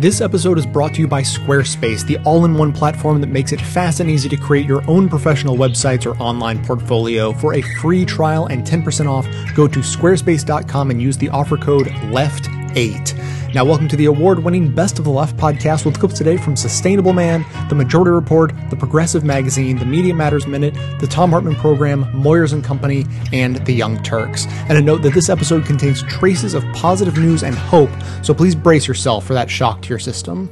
This episode is brought to you by Squarespace, the all in one platform that makes it fast and easy to create your own professional websites or online portfolio. For a free trial and 10% off, go to squarespace.com and use the offer code LEFT8. Now, welcome to the award winning Best of the Left podcast with clips today from Sustainable Man, The Majority Report, The Progressive Magazine, The Media Matters Minute, The Thom Hartmann Program, Moyers and Company, and The Young Turks. And a note that this episode contains traces of positive news and hope, so please brace yourself for that shock to your system.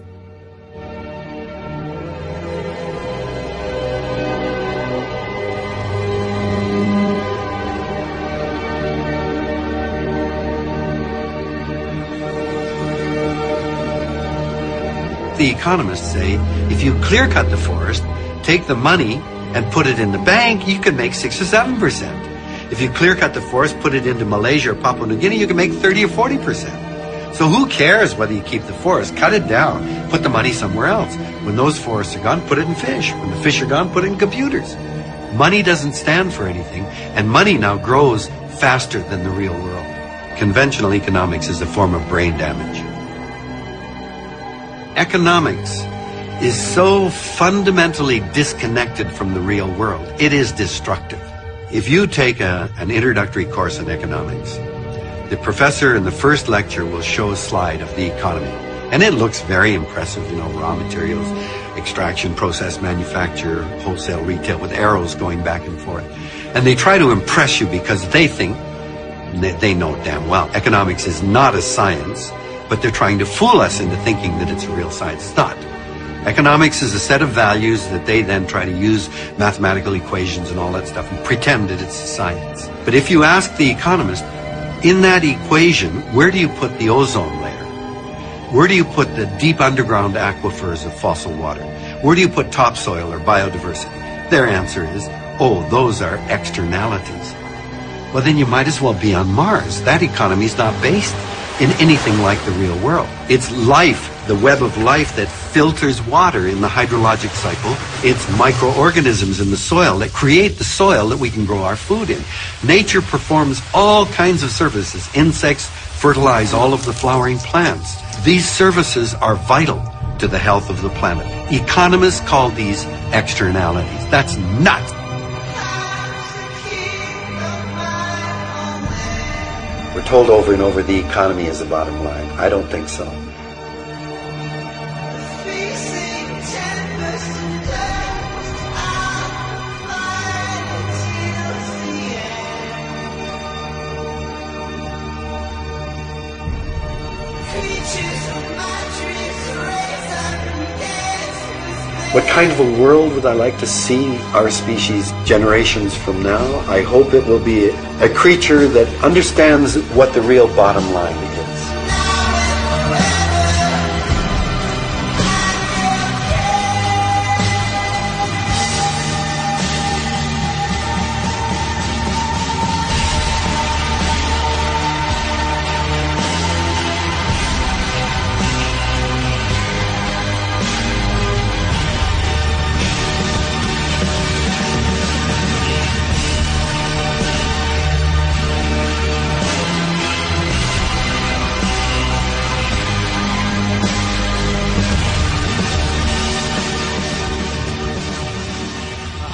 The economists say if you clear cut the forest, take the money and put it in the bank, you can make six or seven percent. If you clear cut the forest, put it into Malaysia or Papua New Guinea, you can make 30 or 40 percent. So who cares whether you keep the forest? Cut it down. Put the money somewhere else. When those forests are gone, put it in fish. When the fish are gone, put it in computers. Money doesn't stand for anything, and money now grows faster than the real world. Conventional economics is a form of brain damage economics is so fundamentally disconnected from the real world. It is destructive. If you take a, an introductory course in economics, the professor in the first lecture will show a slide of the economy. And it looks very impressive, you know, raw materials, extraction, process, manufacture, wholesale, retail, with arrows going back and forth. And they try to impress you because they think, they know damn well, economics is not a science but they're trying to fool us into thinking that it's a real science. It's not. Economics is a set of values that they then try to use mathematical equations and all that stuff and pretend that it's a science. But if you ask the economist, in that equation, where do you put the ozone layer? Where do you put the deep underground aquifers of fossil water? Where do you put topsoil or biodiversity? Their answer is, oh, those are externalities. Well, then you might as well be on Mars. That economy is not based in anything like the real world. It's life, the web of life that filters water in the hydrologic cycle. It's microorganisms in the soil that create the soil that we can grow our food in. Nature performs all kinds of services. Insects fertilize all of the flowering plants. These services are vital to the health of the planet. Economists call these externalities. That's nuts. We're told over and over the economy is the bottom line. I don't think so. What kind of a world would I like to see our species generations from now? I hope it will be a creature that understands what the real bottom line is.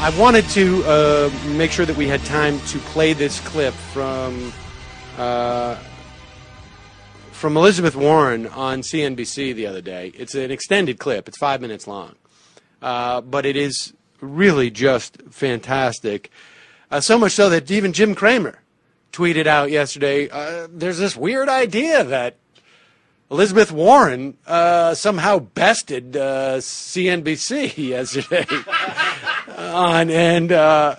I wanted to uh, make sure that we had time to play this clip from uh, from Elizabeth Warren on CNBC the other day. It's an extended clip. It's five minutes long, uh, but it is really just fantastic. Uh, so much so that even Jim Cramer tweeted out yesterday. Uh, there's this weird idea that Elizabeth Warren uh, somehow bested CNBC yesterday on, and uh,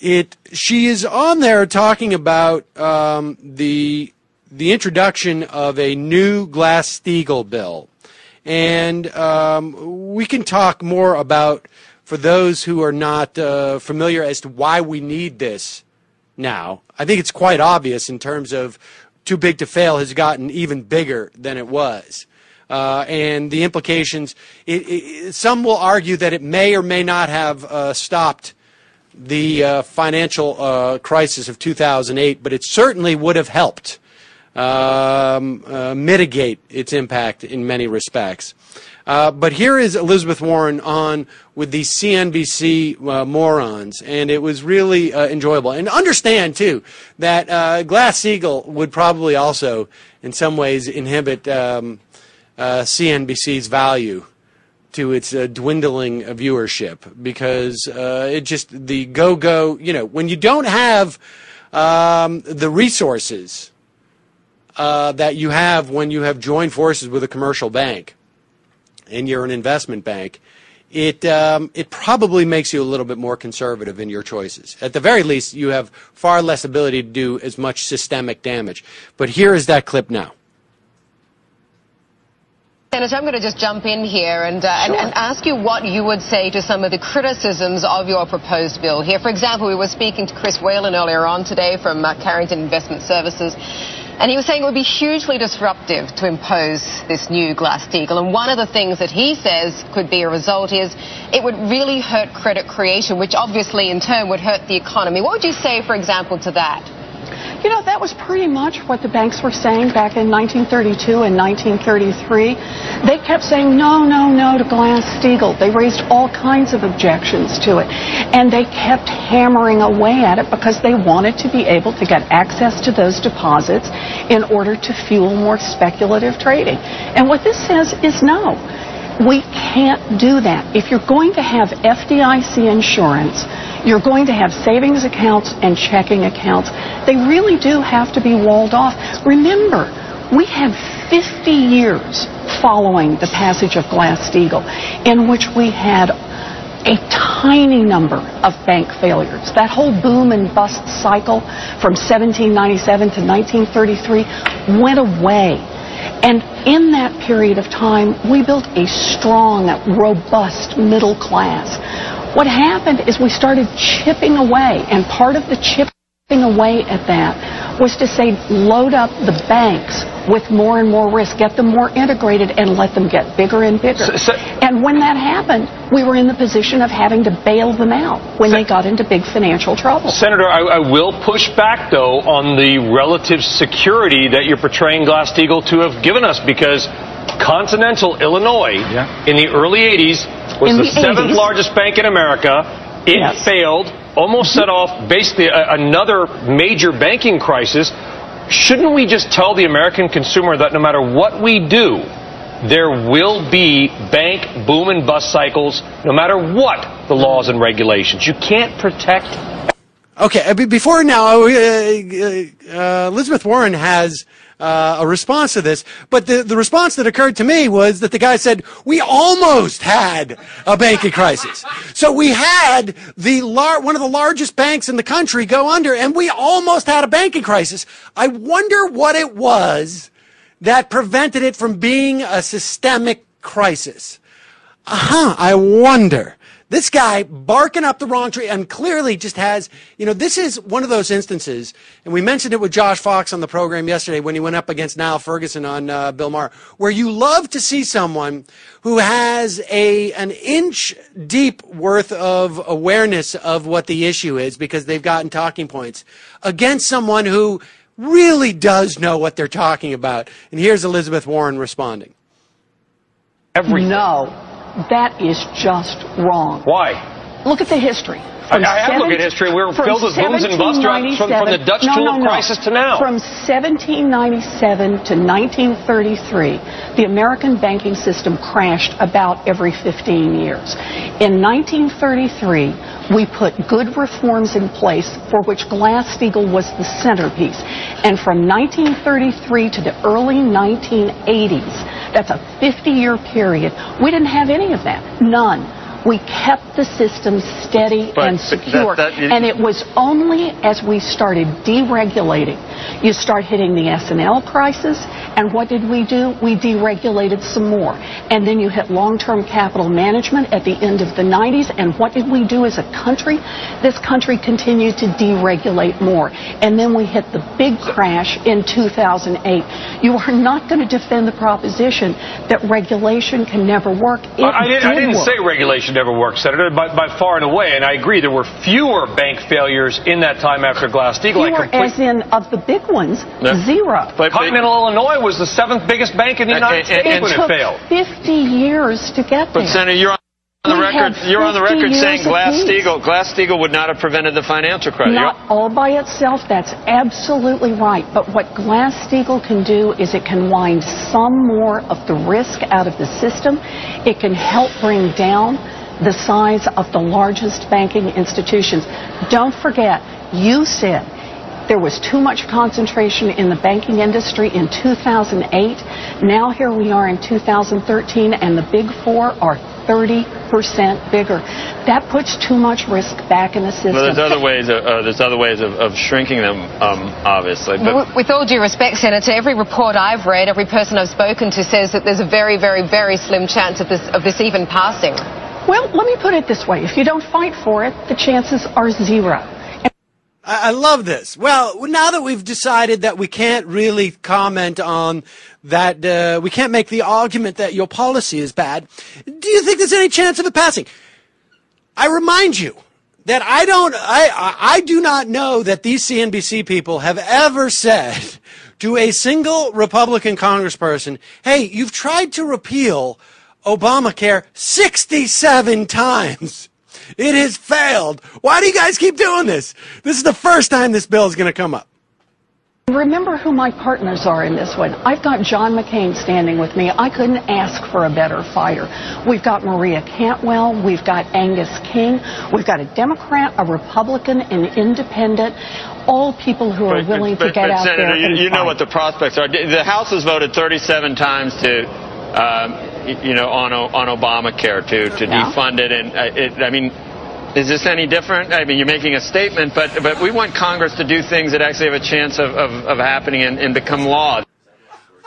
it she is on there talking about um, the the introduction of a new Glass Steagall bill, and um, we can talk more about for those who are not uh, familiar as to why we need this now. I think it's quite obvious in terms of too big to fail has gotten even bigger than it was. Uh, and the implications, it, it, some will argue that it may or may not have uh, stopped the uh, financial uh, crisis of 2008, but it certainly would have helped. Um, uh, mitigate its impact in many respects. Uh, but here is Elizabeth Warren on with the CNBC morons, and it was really enjoyable. And understand too that Glass Steagall would probably also, in some ways, inhibit um, uh, CNBC's value to its uh, dwindling viewership because it just the go go. You know, when you don't have um, the resources that you have when you have joined forces with a commercial bank and you're an investment bank, it um, it probably makes you a little bit more conservative in your choices. At the very least, you have far less ability to do as much systemic damage. But here is that clip now. Senator, I'm going to just jump in here and, uh, sure. and, and, ask you what you would say to some of the criticisms of your proposed bill here. For example, we were speaking to Chris Whalen earlier on today from uh, Carrington Investment Services. And he was saying it would be hugely disruptive to impose this new Glass-Steagall. And one of the things that he says could be a result is it would really hurt credit creation, which obviously in turn would hurt the economy. What would you say, for example, to that? You know, that was pretty much what the banks were saying back in 1932 and 1933. They kept saying no, no, no to Glass-Steagall. They raised all kinds of objections to it. And they kept hammering away at it because they wanted to be able to get access to those deposits in order to fuel more speculative trading. And what this says is no. We can't do that. If you're going to have FDIC insurance, you're going to have savings accounts and checking accounts. They really do have to be walled off. Remember, we had 50 years following the passage of Glass-Steagall in which we had a tiny number of bank failures. That whole boom and bust cycle from 1797 to 1933 went away. And in that period of time, we built a strong, robust middle class. What happened is we started chipping away, and part of the chipping away at that was to say, load up the banks with more and more risk, get them more integrated, and let them get bigger and bigger. So, so, and when that happened, we were in the position of having to bail them out when so, they got into big financial trouble. Senator, I, I, will push back, though, on the relative security that you're portraying Glass-Steagall to have given us, because Continental Illinois yeah. in the early 80s was the, the, seventh 80s. largest bank in America. It yes. failed, almost set off basically a, another major banking crisis. Shouldn't we just tell the American consumer that no matter what we do, there will be bank boom and bust cycles no matter what the laws and regulations. You can't protect. Okay, uh, before now, uh, uh, Elizabeth Warren has uh, a response to this. But the, the response that occurred to me was that the guy said, we almost had a banking crisis. So we had the lar- one of the largest banks in the country go under and we almost had a banking crisis. I wonder what it was that prevented it from being a systemic crisis. Uh huh. I wonder. This guy barking up the wrong tree and clearly just has, you know, this is one of those instances, and we mentioned it with Josh Fox on the program yesterday when he went up against Niall Ferguson on uh, Bill Maher, where you love to see someone who has a an inch deep worth of awareness of what the issue is because they've gotten talking points against someone who really does know what they're talking about. And here's Elizabeth Warren responding. Everything. No. That is just wrong. Why? Look at the history. I, I have looked at history. We were filled with booms and busts from, from, the Dutch no, tulip no, no. crisis to now. From 1797 to 1933, the American banking system crashed about every 15 years. In 1933, we put good reforms in place for which Glass-Steagall was the centerpiece. And from 1933 to the early 1980s, that's a 50-year period, we didn't have any of that. None we kept the system steady but, and secure. That, that, and it was only as we started deregulating, you start hitting the S&L crisis, and what did we do? We deregulated some more. And then you hit long-term capital management at the end of the 90s, and what did we do as a country? This country continued to deregulate more. And then we hit the big crash in 2008. You are not going to defend the proposition that regulation can never work. It I, did, I didn't work. say regulation it never worked, Senator, by, by far and away. And I agree, there were fewer bank failures in that time after Glass-Steagall. Fewer complete... as in, of the big ones, zero. But, Continental Illinois was the seventh biggest bank in the United States it when it failed. 50 years to get there. But, Senator, you're on the record, you're on the record saying Glass-Steagall, Glass-Steagall would not have prevented the financial crisis. Not all by itself. That's absolutely right. But what Glass-Steagall can do is it can wind some more of the risk out of the system. It can help bring down the size of the largest banking institutions. Don't forget, you said there was too much concentration in the banking industry in 2008. Now here we are in 2013, and the big four are 30 percent bigger. That puts too much risk back in the system. Well, there's other ways. Of, uh, there's other ways of, of shrinking them, um, obviously. But with all due respect, Senator, every report I've read, every person I've spoken to says that there's a very, very, very slim chance of this of this even passing. Well, let me put it this way: if you don't fight for it, the chances are zero. I love this. Well, now that we've decided that we can't really comment on that, uh, we can't make the argument that your policy is bad, do you think there's any chance of it passing? I remind you that I don't, I, I do not know that these CNBC people have ever said to a single Republican congressperson, hey, you've tried to repeal Obamacare 67 times. It has failed. Why do you guys keep doing this? This is the first time this bill is going to come up. Remember who my partners are in this one. I've got John McCain standing with me. I couldn't ask for a better fighter. We've got Maria Cantwell. We've got Angus King. We've got a Democrat, a Republican, an independent. All people who are willing but, to get but, out Senator, there. You, you know what the prospects are. The House has voted 37 times to um, you know, on on Obamacare to to yeah. defund it, and uh, it, I mean, is this any different? I mean, you're making a statement, but but we want Congress to do things that actually have a chance of of, of happening and, and become law.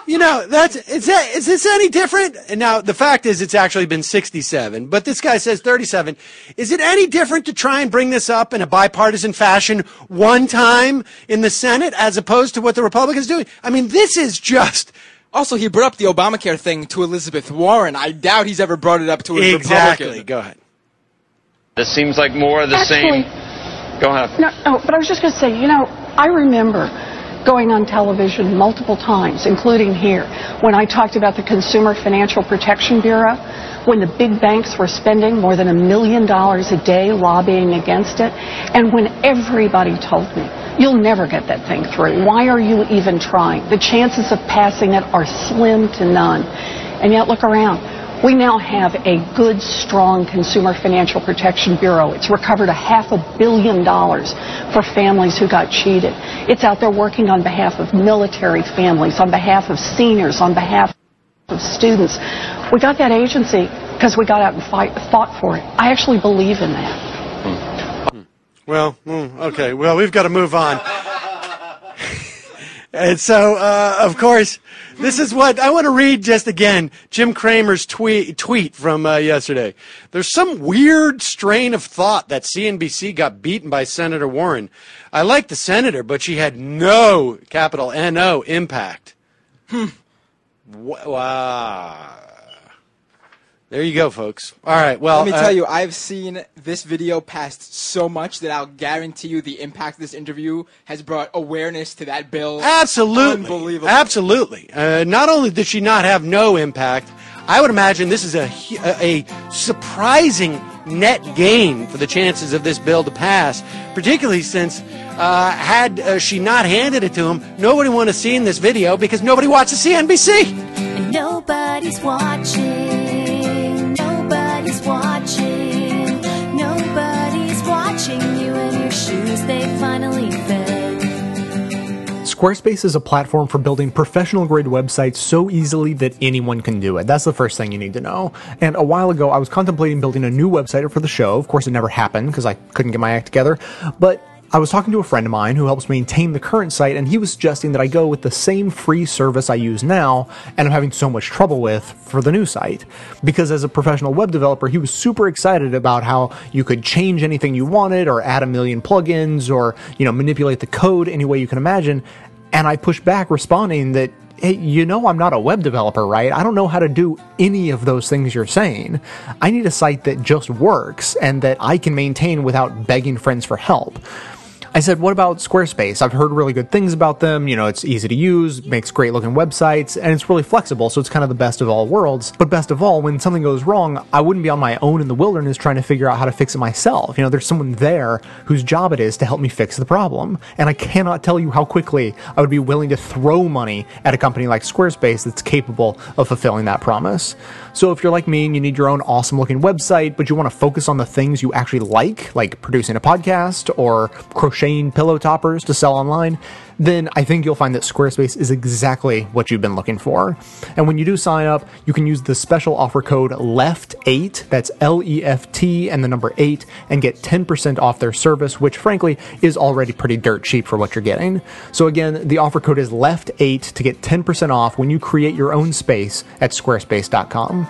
You know, that's is that is this any different? And now the fact is, it's actually been 67, but this guy says 37. Is it any different to try and bring this up in a bipartisan fashion one time in the Senate as opposed to what the Republicans doing? I mean, this is just also, he brought up the Obamacare thing to Elizabeth Warren. I doubt he's ever brought it up to a exactly. Republican. Go ahead. This seems like more of the Actually, same. Go ahead. No, no, but I was just going to say, you know, I remember going on television multiple times, including here, when I talked about the Consumer Financial Protection Bureau, when the big banks were spending more than a million dollars a day lobbying against it, and when everybody told me, You'll never get that thing through. Why are you even trying? The chances of passing it are slim to none. And yet, look around. We now have a good, strong Consumer Financial Protection Bureau. It's recovered a half a billion dollars for families who got cheated. It's out there working on behalf of military families, on behalf of seniors, on behalf of students. We got that agency because we got out and fight, fought for it. I actually believe in that. Well, mm, okay. Well, we've got to move on. and so, uh, of course, this is what I want to read just again Jim Cramer's tweet, tweet from uh, yesterday. There's some weird strain of thought that CNBC got beaten by Senator Warren. I like the senator, but she had no capital N O impact. Wow. There you go, folks. All right. Well, let me uh, tell you, I've seen this video passed so much that I'll guarantee you the impact this interview has brought awareness to that bill. Absolutely, unbelievable. Absolutely. Uh, not only did she not have no impact, I would imagine this is a a surprising net gain for the chances of this bill to pass, particularly since uh, had uh, she not handed it to him, nobody would have seen this video because nobody watches CNBC. And nobody's watching. Squarespace is a platform for building professional grade websites so easily that anyone can do it. That's the first thing you need to know. And a while ago, I was contemplating building a new website for the show. Of course, it never happened because I couldn't get my act together. But I was talking to a friend of mine who helps maintain the current site, and he was suggesting that I go with the same free service I use now, and I'm having so much trouble with for the new site. Because as a professional web developer, he was super excited about how you could change anything you wanted, or add a million plugins, or you know manipulate the code any way you can imagine. And I pushed back, responding that hey, you know I'm not a web developer, right? I don't know how to do any of those things you're saying. I need a site that just works and that I can maintain without begging friends for help. I said, what about Squarespace? I've heard really good things about them. You know, it's easy to use, makes great looking websites, and it's really flexible, so it's kind of the best of all worlds. But best of all, when something goes wrong, I wouldn't be on my own in the wilderness trying to figure out how to fix it myself. You know, there's someone there whose job it is to help me fix the problem. And I cannot tell you how quickly I would be willing to throw money at a company like Squarespace that's capable of fulfilling that promise. So if you're like me and you need your own awesome looking website, but you want to focus on the things you actually like, like producing a podcast or crocheting pillow toppers to sell online, then I think you'll find that Squarespace is exactly what you've been looking for. And when you do sign up, you can use the special offer code LEFT8, that's L E F T and the number 8, and get 10% off their service, which frankly is already pretty dirt cheap for what you're getting. So again, the offer code is LEFT8 to get 10% off when you create your own space at squarespace.com.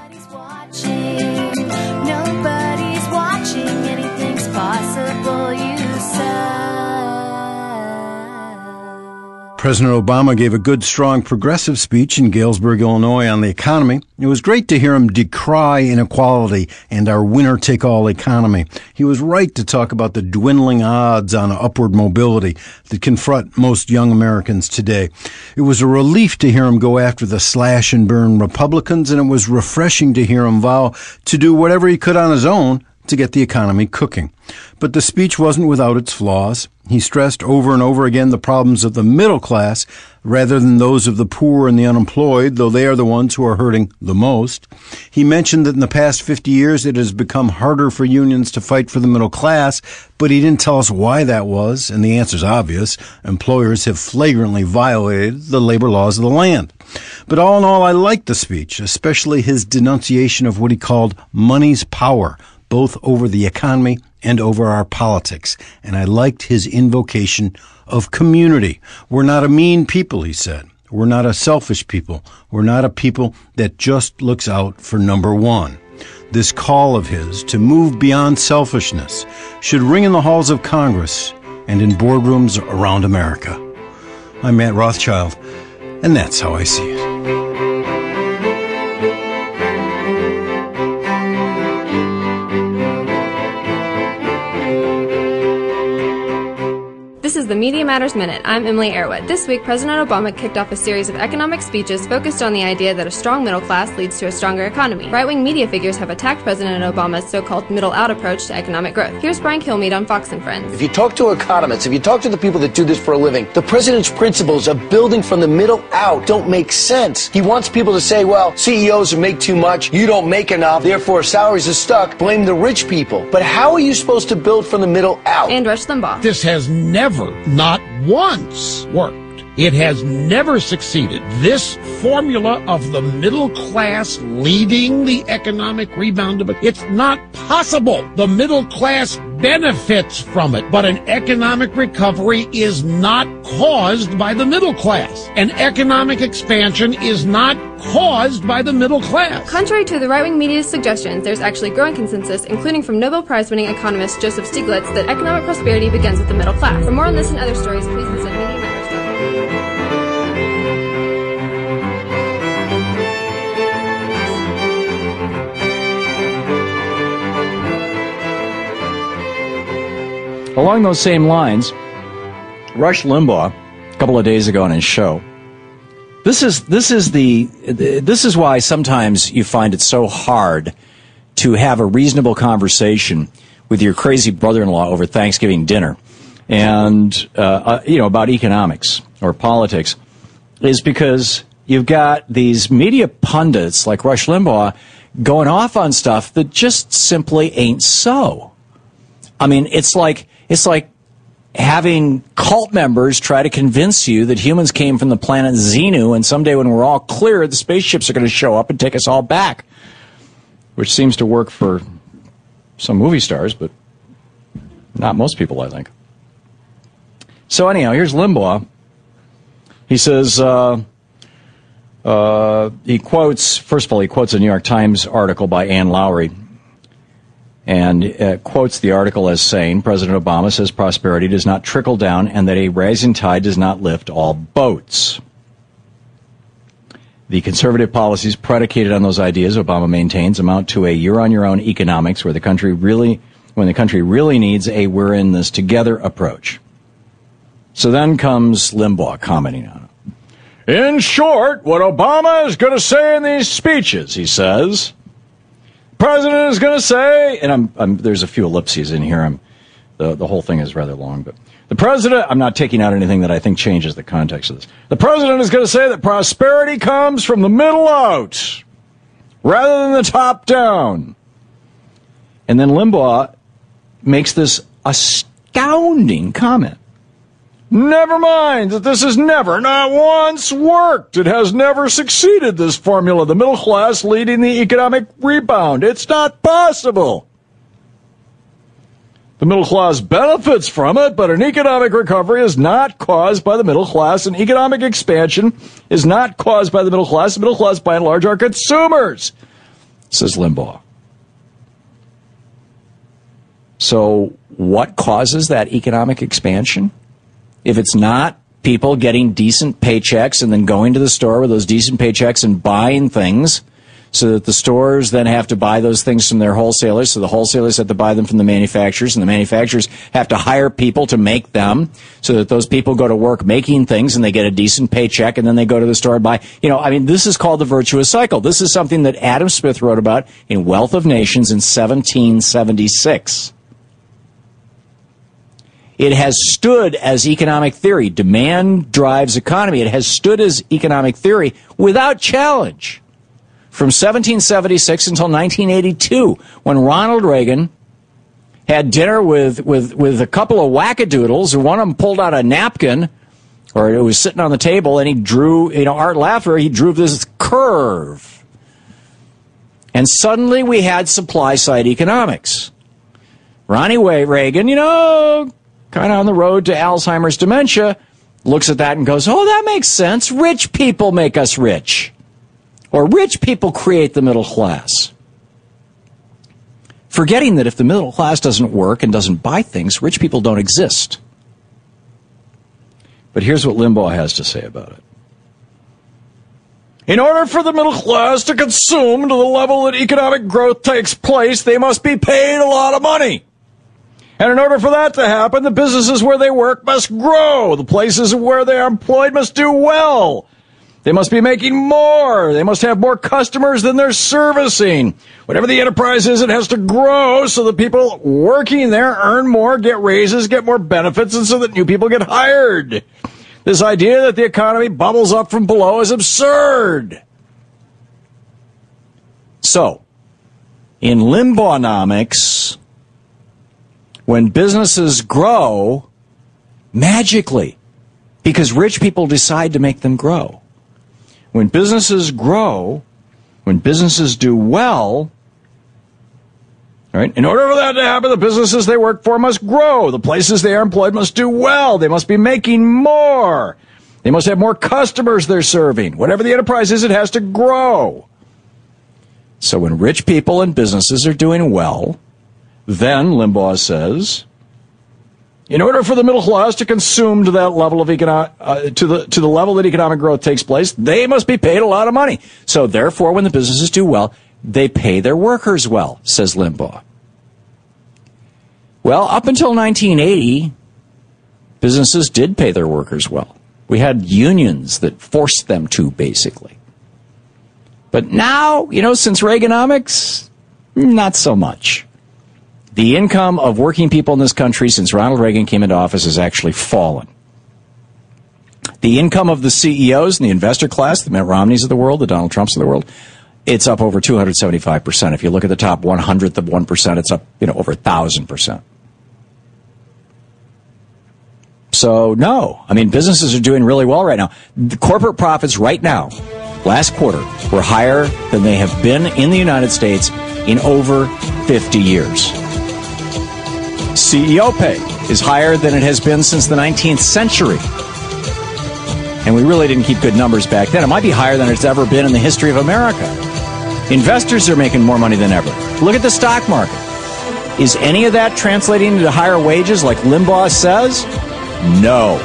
President Obama gave a good, strong progressive speech in Galesburg, Illinois on the economy. It was great to hear him decry inequality and our winner take all economy. He was right to talk about the dwindling odds on upward mobility that confront most young Americans today. It was a relief to hear him go after the slash and burn Republicans, and it was refreshing to hear him vow to do whatever he could on his own to get the economy cooking. But the speech wasn't without its flaws. He stressed over and over again the problems of the middle class rather than those of the poor and the unemployed, though they are the ones who are hurting the most. He mentioned that in the past 50 years it has become harder for unions to fight for the middle class, but he didn't tell us why that was, and the answer's obvious. Employers have flagrantly violated the labor laws of the land. But all in all, I liked the speech, especially his denunciation of what he called money's power, both over the economy and over our politics. And I liked his invocation of community. We're not a mean people, he said. We're not a selfish people. We're not a people that just looks out for number one. This call of his to move beyond selfishness should ring in the halls of Congress and in boardrooms around America. I'm Matt Rothschild, and that's how I see it. This is the Media Matters Minute. I'm Emily Arrowood. This week, President Obama kicked off a series of economic speeches focused on the idea that a strong middle class leads to a stronger economy. Right wing media figures have attacked President Obama's so called middle out approach to economic growth. Here's Brian Kilmeade on Fox and Friends. If you talk to economists, if you talk to the people that do this for a living, the president's principles of building from the middle out don't make sense. He wants people to say, well, CEOs make too much, you don't make enough, therefore salaries are stuck, blame the rich people. But how are you supposed to build from the middle out? And Rush Limbaugh. This has never, not once worked. It has never succeeded. This formula of the middle class leading the economic rebound it's not possible. The middle class benefits from it, but an economic recovery is not caused by the middle class. An economic expansion is not caused by the middle class. Contrary to the right wing media's suggestions, there's actually growing consensus, including from Nobel Prize winning economist Joseph Stiglitz, that economic prosperity begins with the middle class. For more on this and other stories, please Along those same lines, Rush Limbaugh, a couple of days ago on his show, this is this is the this is why sometimes you find it so hard to have a reasonable conversation with your crazy brother-in-law over Thanksgiving dinner, and uh, uh, you know about economics or politics, is because you've got these media pundits like Rush Limbaugh going off on stuff that just simply ain't so. I mean, it's like it's like having cult members try to convince you that humans came from the planet Xenu, and someday when we're all clear, the spaceships are going to show up and take us all back. Which seems to work for some movie stars, but not most people, I think. So anyhow, here's Limbaugh. He says. Uh, uh, he quotes, first of all, he quotes a New York Times article by Ann Lowrey and uh, quotes the article as saying President Obama says prosperity does not trickle down and that a rising tide does not lift all boats. The conservative policies predicated on those ideas, Obama maintains, amount to a you're on your own economics where the country really, when the country really needs a we're in this together approach. So then comes Limbaugh commenting on it. In short, what Obama is going to say in these speeches, he says, President is going to say, and I'm, I'm, there's a few ellipses in here. I'm, the, the whole thing is rather long, but the president, I'm not taking out anything that I think changes the context of this. The president is going to say that prosperity comes from the middle out rather than the top down. And then Limbaugh makes this astounding comment. Never mind that this has never, not once, worked. It has never succeeded, this formula. The middle class leading the economic rebound. It's not possible. The middle class benefits from it, but an economic recovery is not caused by the middle class. An economic expansion is not caused by the middle class. The middle class, by and large, are consumers, says Limbaugh. So, what causes that economic expansion? If it's not people getting decent paychecks and then going to the store with those decent paychecks and buying things so that the stores then have to buy those things from their wholesalers. So the wholesalers have to buy them from the manufacturers and the manufacturers have to hire people to make them so that those people go to work making things and they get a decent paycheck and then they go to the store and buy. You know, I mean, this is called the virtuous cycle. This is something that Adam Smith wrote about in Wealth of Nations in 1776. It has stood as economic theory. Demand drives economy. It has stood as economic theory without challenge from 1776 until 1982 when Ronald Reagan had dinner with, with, with a couple of wackadoodles and one of them pulled out a napkin or it was sitting on the table and he drew, you know, Art Laffer, he drew this curve. And suddenly we had supply side economics. Ronnie Reagan, you know, kind of on the road to Alzheimer's dementia, looks at that and goes, Oh, that makes sense. Rich people make us rich. Or rich people create the middle class. Forgetting that if the middle class doesn't work and doesn't buy things, rich people don't exist. But here's what Limbaugh has to say about it. In order for the middle class to consume to the level that economic growth takes place, they must be paid a lot of money. And in order for that to happen, the businesses where they work must grow. The places where they are employed must do well. They must be making more. They must have more customers than they're servicing. Whatever the enterprise is, it has to grow so that people working there earn more, get raises, get more benefits, and so that new people get hired. This idea that the economy bubbles up from below is absurd. So, in Limbaughnomics, when businesses grow magically because rich people decide to make them grow. When businesses grow, when businesses do well, right? In order for that to happen, the businesses they work for must grow. The places they are employed must do well. They must be making more. They must have more customers they're serving. Whatever the enterprise is, it has to grow. So when rich people and businesses are doing well, then, Limbaugh says, in order for the middle class to consume to that level of economic, uh, to the to the level that economic growth takes place, they must be paid a lot of money. So therefore, when the businesses do well, they pay their workers well, says Limbaugh. Well, up until 1980, businesses did pay their workers well. We had unions that forced them to, basically. But now, you know, since Reaganomics, not so much. The income of working people in this country since Ronald Reagan came into office has actually fallen. The income of the CEOs and the investor class, the Mitt Romneys of the world, the Donald Trumps of the world, it's up over 275%. If you look at the top 100th of 1%, it's up, you know, over 1,000%. So, no. I mean, businesses are doing really well right now. The corporate profits right now, last quarter, were higher than they have been in the United States in over 50 years. CEO pay is higher than it has been since the 19th century. And we really didn't keep good numbers back then. It might be higher than it's ever been in the history of America. Investors are making more money than ever. Look at the stock market. Is any of that translating into higher wages like Limbaugh says? No.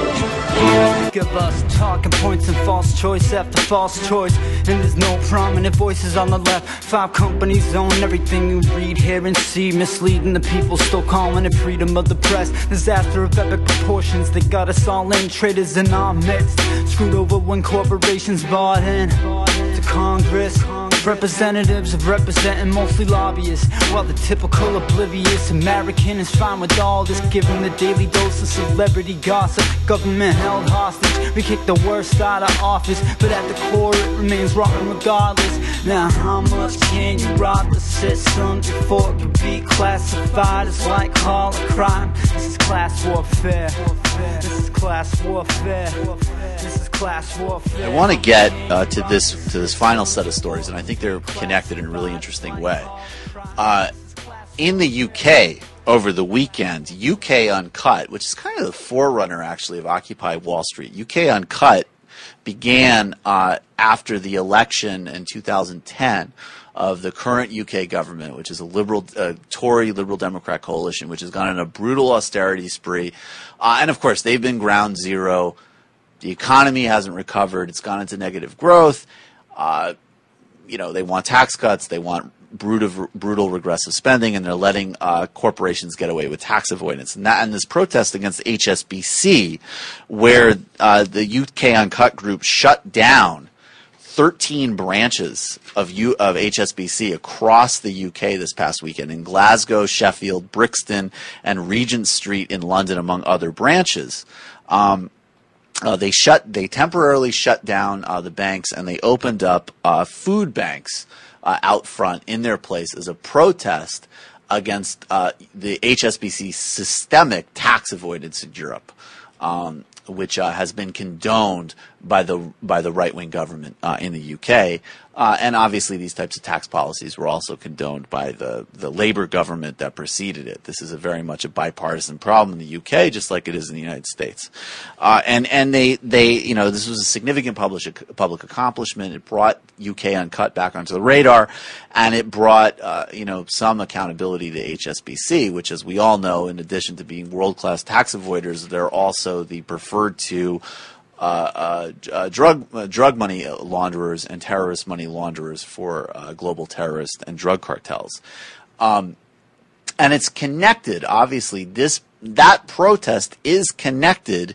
Give us talking points and false choice after false choice. And there's no prominent voices on the left. Five companies own everything you read, hear, and see. Misleading the people, still calling it freedom of the press. Disaster of epic proportions, they got us all in. Traitors in our midst. Screwed over when corporations bought in to Congress. Representatives of representing mostly lobbyists While the typical oblivious American is fine with all this. Giving the daily dose of celebrity gossip. Government held hostage We kick the worst out of office. But at the core it remains rotten regardless. Now how much can you rob the system Before it can be classified as like call a crime This is class warfare. This is class warfare I want to get uh, to this to this final set of stories, and I think they're connected in a really interesting way. Uh, in the UK over the weekend, UK Uncut, which is kind of the forerunner actually of Occupy Wall Street, UK Uncut began uh, after the election in 2010 of the current UK government, which is a liberal, uh, Tory Liberal Democrat coalition, which has gone on a brutal austerity spree. Uh, and of course, they've been ground zero. The economy hasn't recovered. It's gone into negative growth. Uh, you know, they want tax cuts. They want brutal, brutal regressive spending, and they're letting uh, corporations get away with tax avoidance. And, that, and this protest against HSBC, where uh, the UK Uncut group shut down 13 branches of, U, of HSBC across the UK this past weekend in Glasgow, Sheffield, Brixton, and Regent Street in London, among other branches. Um, uh, they shut, they temporarily shut down uh, the banks, and they opened up uh, food banks uh, out front in their place as a protest against uh, the HSBC systemic tax avoidance in Europe. Um, which uh, has been condoned by the by the right wing government uh, in the UK, uh, and obviously these types of tax policies were also condoned by the the Labour government that preceded it. This is a very much a bipartisan problem in the UK, just like it is in the United States. Uh, and and they they you know this was a significant public public accomplishment. It brought UK Uncut back onto the radar, and it brought uh, you know some accountability to HSBC, which, as we all know, in addition to being world class tax avoiders, they're also the preferred to uh, uh, uh, drug drug money launderers and terrorist money launderers for global terrorist and drug cartels. Um, and it's connected. Obviously, this that protest is connected,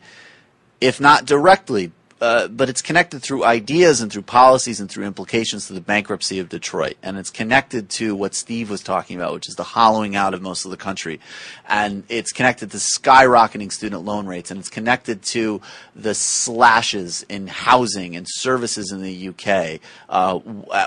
if not directly, uh, but it's connected through ideas and through policies and through implications to the bankruptcy of Detroit. And it's connected to what Steve was talking about, which is the hollowing out of most of the country. And it's connected to skyrocketing student loan rates. And it's connected to the slashes in housing and services in the UK uh,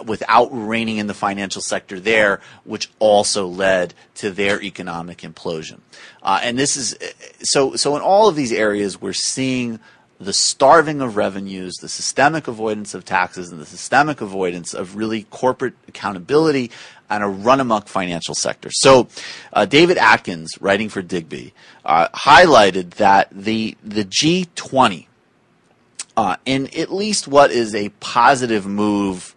without reining in the financial sector there, which also led to their economic implosion. Uh, and this is so, so in all of these areas, we're seeing the starving of revenues, the systemic avoidance of taxes, and the systemic avoidance of really corporate accountability and a run amok financial sector. So, uh, David Atkins, writing for Digby, uh, highlighted that the the G20, uh, in at least what is a positive move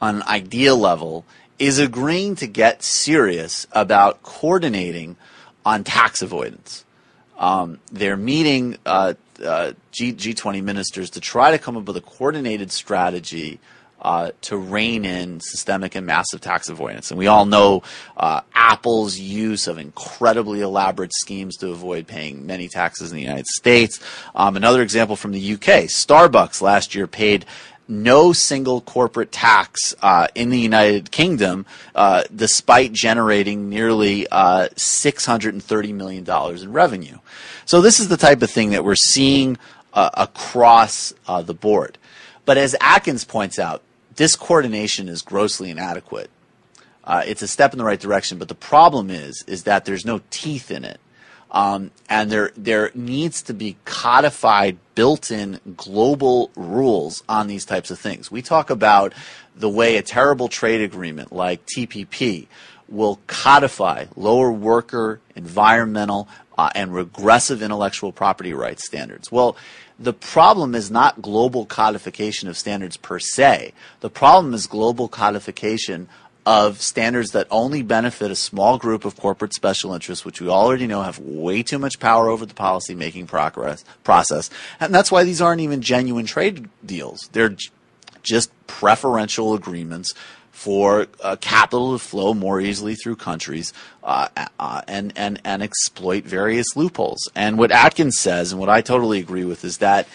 on an idea level, is agreeing to get serious about coordinating on tax avoidance. Um, they're meeting uh, uh, G- G20 ministers to try to come up with a coordinated strategy uh, to rein in systemic and massive tax avoidance. And we all know uh, Apple's use of incredibly elaborate schemes to avoid paying many taxes in the United States. Um, another example from the UK Starbucks last year paid no single corporate tax uh, in the United Kingdom, uh, despite generating nearly uh, $630 million in revenue. So, this is the type of thing that we're seeing uh, across uh, the board. But as Atkins points out, this coordination is grossly inadequate. Uh, it's a step in the right direction, but the problem is, is that there's no teeth in it. Um, and there there needs to be codified, built-in global rules on these types of things. We talk about the way a terrible trade agreement like TPP will codify lower worker, environmental, uh, and regressive intellectual property rights standards. Well, the problem is not global codification of standards per se. The problem is global codification of standards that only benefit a small group of corporate special interests, which we already know have way too much power over the policy making process. And that's why these aren't even genuine trade deals. They're just preferential agreements for uh, capital to flow more easily through countries uh, uh, and, and, and exploit various loopholes. And what Atkins says, and what I totally agree with, is that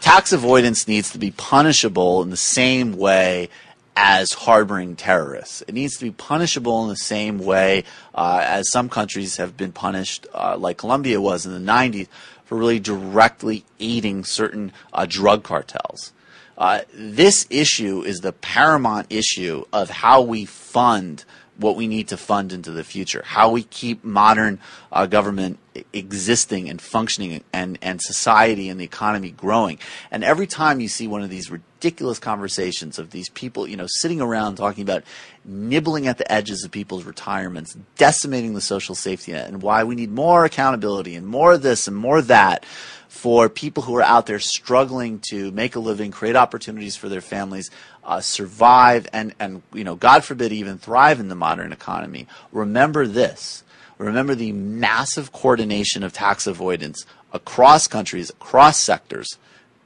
tax avoidance needs to be punishable in the same way as harboring terrorists. It needs to be punishable in the same way uh, as some countries have been punished, uh, like Colombia was in the 90s, for really directly aiding certain uh, drug cartels. Uh, this issue is the paramount issue of how we fund what we need to fund into the future, how we keep modern uh, government existing and functioning and, and society and the economy growing. And every time you see one of these ridiculous conversations of these people, you know, sitting around talking about nibbling at the edges of people's retirements, decimating the social safety net, and why we need more accountability and more of this and more of that for people who are out there struggling to make a living, create opportunities for their families, uh, survive, and, and, you know, God forbid, even thrive in the modern economy. Remember this. Remember the massive coordination of tax avoidance across countries, across sectors,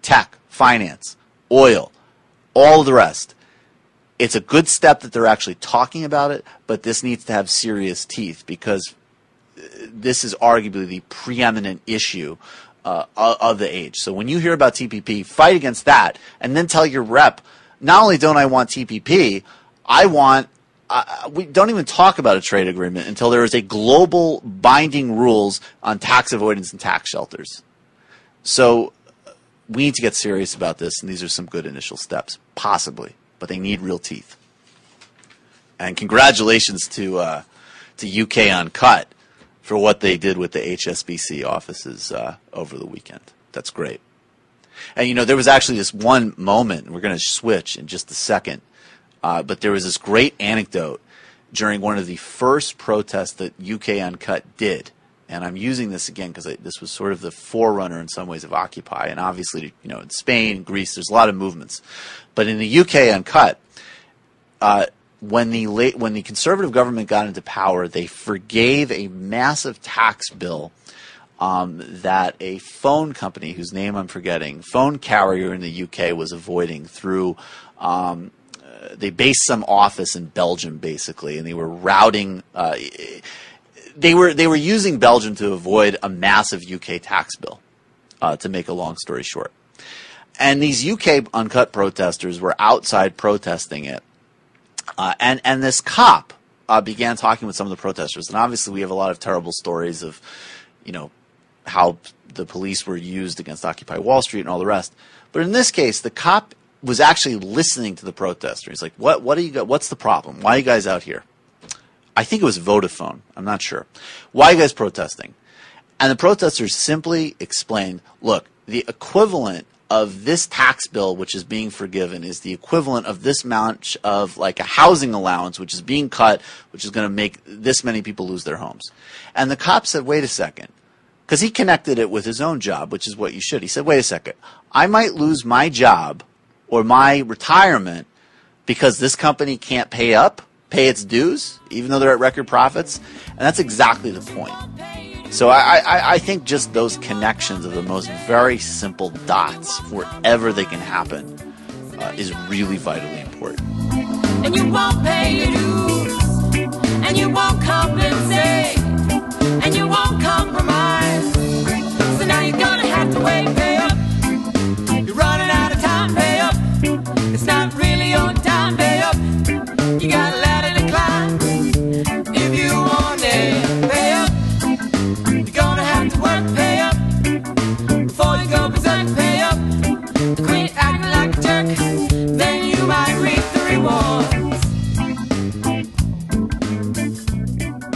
tech, finance, oil, all the rest. It's a good step that they're actually talking about it, but this needs to have serious teeth because uh, this is arguably the preeminent issue uh, of the age. So when you hear about TPP, fight against that, and then tell your rep, not only don't I want TPP, I want uh, we don't even talk about a trade agreement until there is a global binding rules on tax avoidance and tax shelters. So we need to get serious about this, and these are some good initial steps, possibly, but they need real teeth. And congratulations to uh, to UK Uncut for what they did with the HSBC offices uh, over the weekend. That's great. And you know, there was actually this one moment. We're going to switch in just a second, uh, but there was this great anecdote during one of the first protests that UK Uncut did. And I'm using this again because this was sort of the forerunner in some ways of Occupy. And obviously, you know, in Spain, Greece, there's a lot of movements. But in the UK Uncut, uh, when the late, when the conservative government got into power, they forgave a massive tax bill um, that a phone company whose name I'm forgetting, phone carrier in the UK was avoiding through. Um, uh, they based some office in Belgium, basically, and they were routing. Uh, they were they were using Belgium to avoid a massive UK tax bill. Uh, to make a long story short, and these UK uncut protesters were outside protesting it uh, and and this cop uh, began talking with some of the protesters, and obviously we have a lot of terrible stories of, you know, how the police were used against Occupy Wall Street and all the rest. But in this case, the cop was actually listening to the protester. He's like, "What? What are you? What's the problem? Why are you guys out here?" I think it was Vodafone. I'm not sure. Why you guys protesting? And the protesters simply explained, "Look, the equivalent of this tax bill, which is being forgiven, is the equivalent of this amount of like a housing allowance, which is being cut, which is going to make this many people lose their homes. And the cop said, wait a second. Because he connected it with his own job, which is what you should. He said, wait a second. I might lose my job or my retirement because this company can't pay up, pay its dues, even though they're at record profits. And that's exactly the point. So I, I, I, think just those connections of the most very simple dots wherever they can happen uh, is really vitally important. And you won't pay your dues, and you won't compensate, and you won't compromise. So now you're gonna have to wait,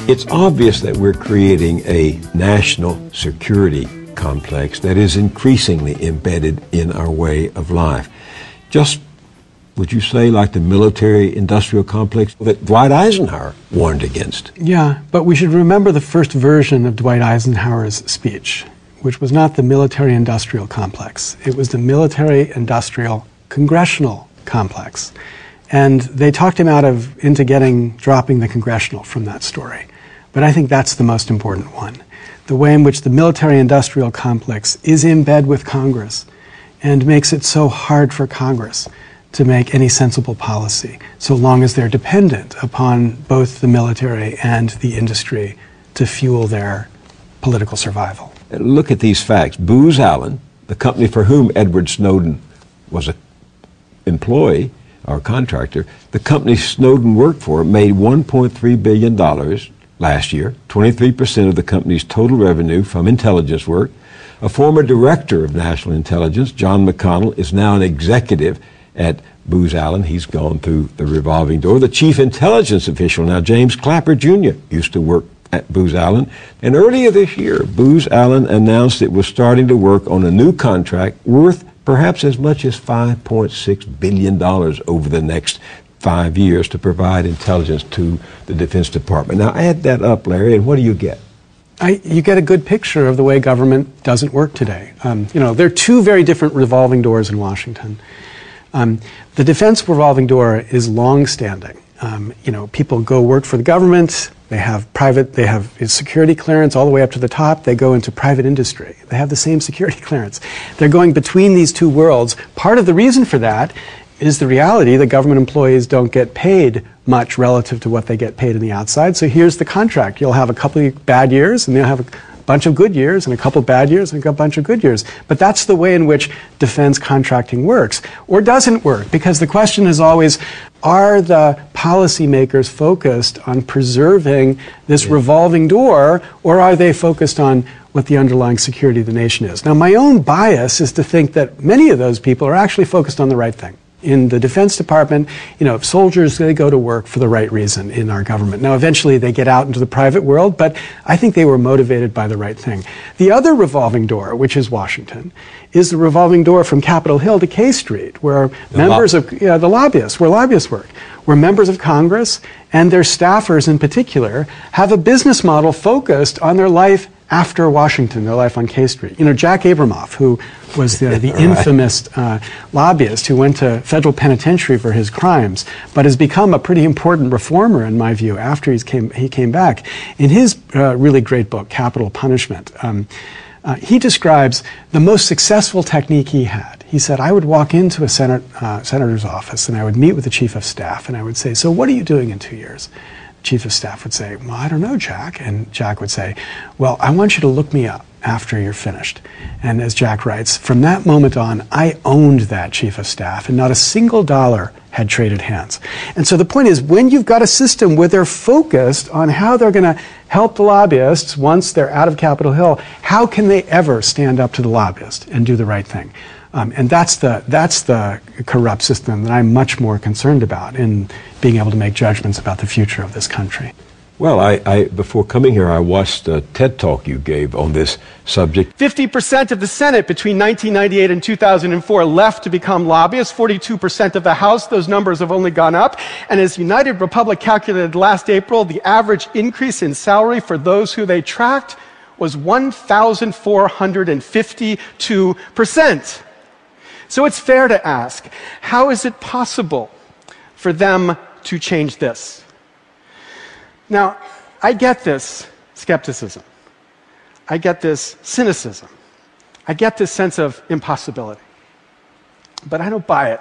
It's obvious that we're creating a national security complex that is increasingly embedded in our way of life. Just, would you say, like the military industrial complex that Dwight Eisenhower warned against? Yeah, but we should remember the first version of Dwight Eisenhower's speech, which was not the military industrial complex, it was the military industrial congressional complex. And they talked him out of into getting dropping the congressional from that story. But I think that's the most important one. The way in which the military industrial complex is in bed with Congress and makes it so hard for Congress to make any sensible policy, so long as they're dependent upon both the military and the industry to fuel their political survival. Look at these facts. Booz Allen, the company for whom Edward Snowden was an employee or contractor, the company Snowden worked for made $1.3 billion last year, 23% of the company's total revenue from intelligence work. A former director of national intelligence, John McConnell, is now an executive at Booz Allen. He's gone through the revolving door. The chief intelligence official now, James Clapper Jr., used to work at Booz Allen. And earlier this year, Booz Allen announced it was starting to work on a new contract worth perhaps as much as $5.6 billion over the next five years to provide intelligence to the Defense Department. Now, add that up, Larry, and what do you get? I, you get a good picture of the way government doesn't work today. Um, you know, there are two very different revolving doors in Washington. Um, the defense revolving door is long-standing. Um, you know, people go work for the government. They have private. They have security clearance all the way up to the top. They go into private industry. They have the same security clearance. They're going between these two worlds. Part of the reason for that is the reality that government employees don't get paid much relative to what they get paid in the outside. So here's the contract. You'll have a couple of bad years, and you'll have a bunch of good years, and a couple of bad years, and a bunch of good years. But that's the way in which defense contracting works, or doesn't work, because the question is always, are the policymakers focused on preserving this yeah. revolving door, or are they focused on what the underlying security of the nation is? Now, my own bias is to think that many of those people are actually focused on the right thing in the Defense Department, you know, soldiers, they go to work for the right reason in our government. Now, eventually they get out into the private world, but I think they were motivated by the right thing. The other revolving door, which is Washington, is the revolving door from Capitol Hill to K Street, where the members of yeah, the lobbyists, where lobbyists work, where members of Congress and their staffers in particular have a business model focused on their life after Washington, their life on K Street. You know, Jack Abramoff, who was the, the infamous uh, lobbyist who went to federal penitentiary for his crimes, but has become a pretty important reformer, in my view, after he's came, he came back. In his uh, really great book, Capital Punishment, um, uh, he describes the most successful technique he had. He said, I would walk into a senate, uh, senator's office and I would meet with the chief of staff and I would say, So, what are you doing in two years? Chief of staff would say, Well, I don't know, Jack. And Jack would say, Well, I want you to look me up after you're finished. And as Jack writes, from that moment on, I owned that chief of staff, and not a single dollar had traded hands. And so the point is, when you've got a system where they're focused on how they're going to help the lobbyists once they're out of Capitol Hill, how can they ever stand up to the lobbyist and do the right thing? Um, and that's the, that's the corrupt system that I'm much more concerned about in being able to make judgments about the future of this country. Well, I, I, before coming here, I watched a TED talk you gave on this subject. 50% of the Senate between 1998 and 2004 left to become lobbyists. 42% of the House, those numbers have only gone up. And as United Republic calculated last April, the average increase in salary for those who they tracked was 1,452%. So it's fair to ask, how is it possible for them to change this? Now, I get this skepticism. I get this cynicism. I get this sense of impossibility. But I don't buy it.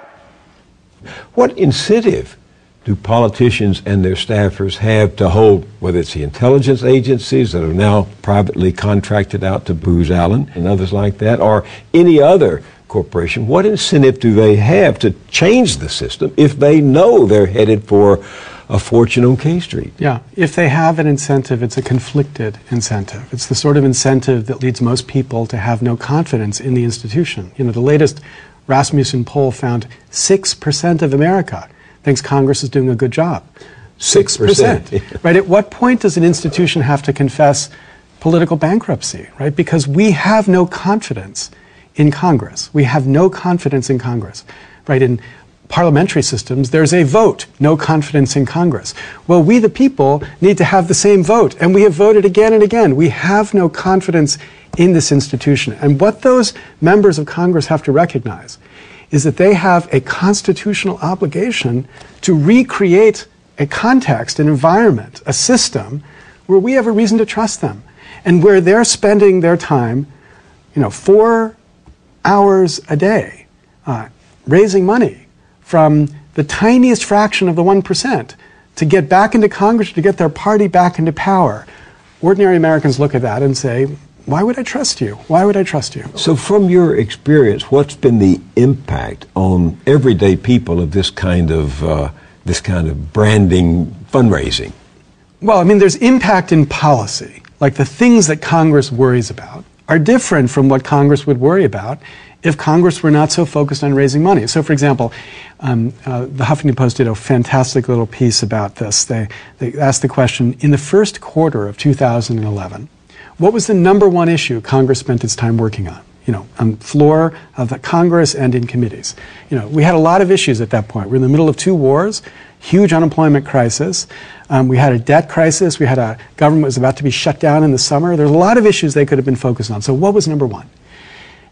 What incentive do politicians and their staffers have to hold, whether it's the intelligence agencies that are now privately contracted out to Booz Allen and others like that, or any other corporation, what incentive do they have to change the system if they know they're headed for a fortune on K Street? Yeah, if they have an incentive, it's a conflicted incentive. It's the sort of incentive that leads most people to have no confidence in the institution. You know, the latest Rasmussen poll found 6% of America thinks Congress is doing a good job. 6%. right? At what point does an institution have to confess political bankruptcy, right? Because we have no confidence in Congress. We have no confidence in Congress, right? In parliamentary systems, there's a vote, no confidence in Congress. Well, we the people need to have the same vote, and we have voted again and again. We have no confidence in this institution. And what those members of Congress have to recognize is that they have a constitutional obligation to recreate a context, an environment, a system where we have a reason to trust them and where they're spending their time, you know, four hours a day uh, raising money from the tiniest fraction of the 1% to get back into Congress, to get their party back into power. Ordinary Americans look at that and say, why would I trust you? Why would I trust you? So, from your experience, what's been the impact on everyday people of this kind of uh, this kind of branding fundraising? Well, I mean, there's impact in policy. Like the things that Congress worries about are different from what Congress would worry about if Congress were not so focused on raising money. So, for example, um, uh, the Huffington Post did a fantastic little piece about this. They, they asked the question in the first quarter of 2011, what was the number one issue Congress spent its time working on? You know, on floor of the Congress and in committees. You know, we had a lot of issues at that point. We're in the middle of two wars, huge unemployment crisis. Um, we had a debt crisis. We had a government was about to be shut down in the summer. There's a lot of issues they could have been focused on. So, what was number one?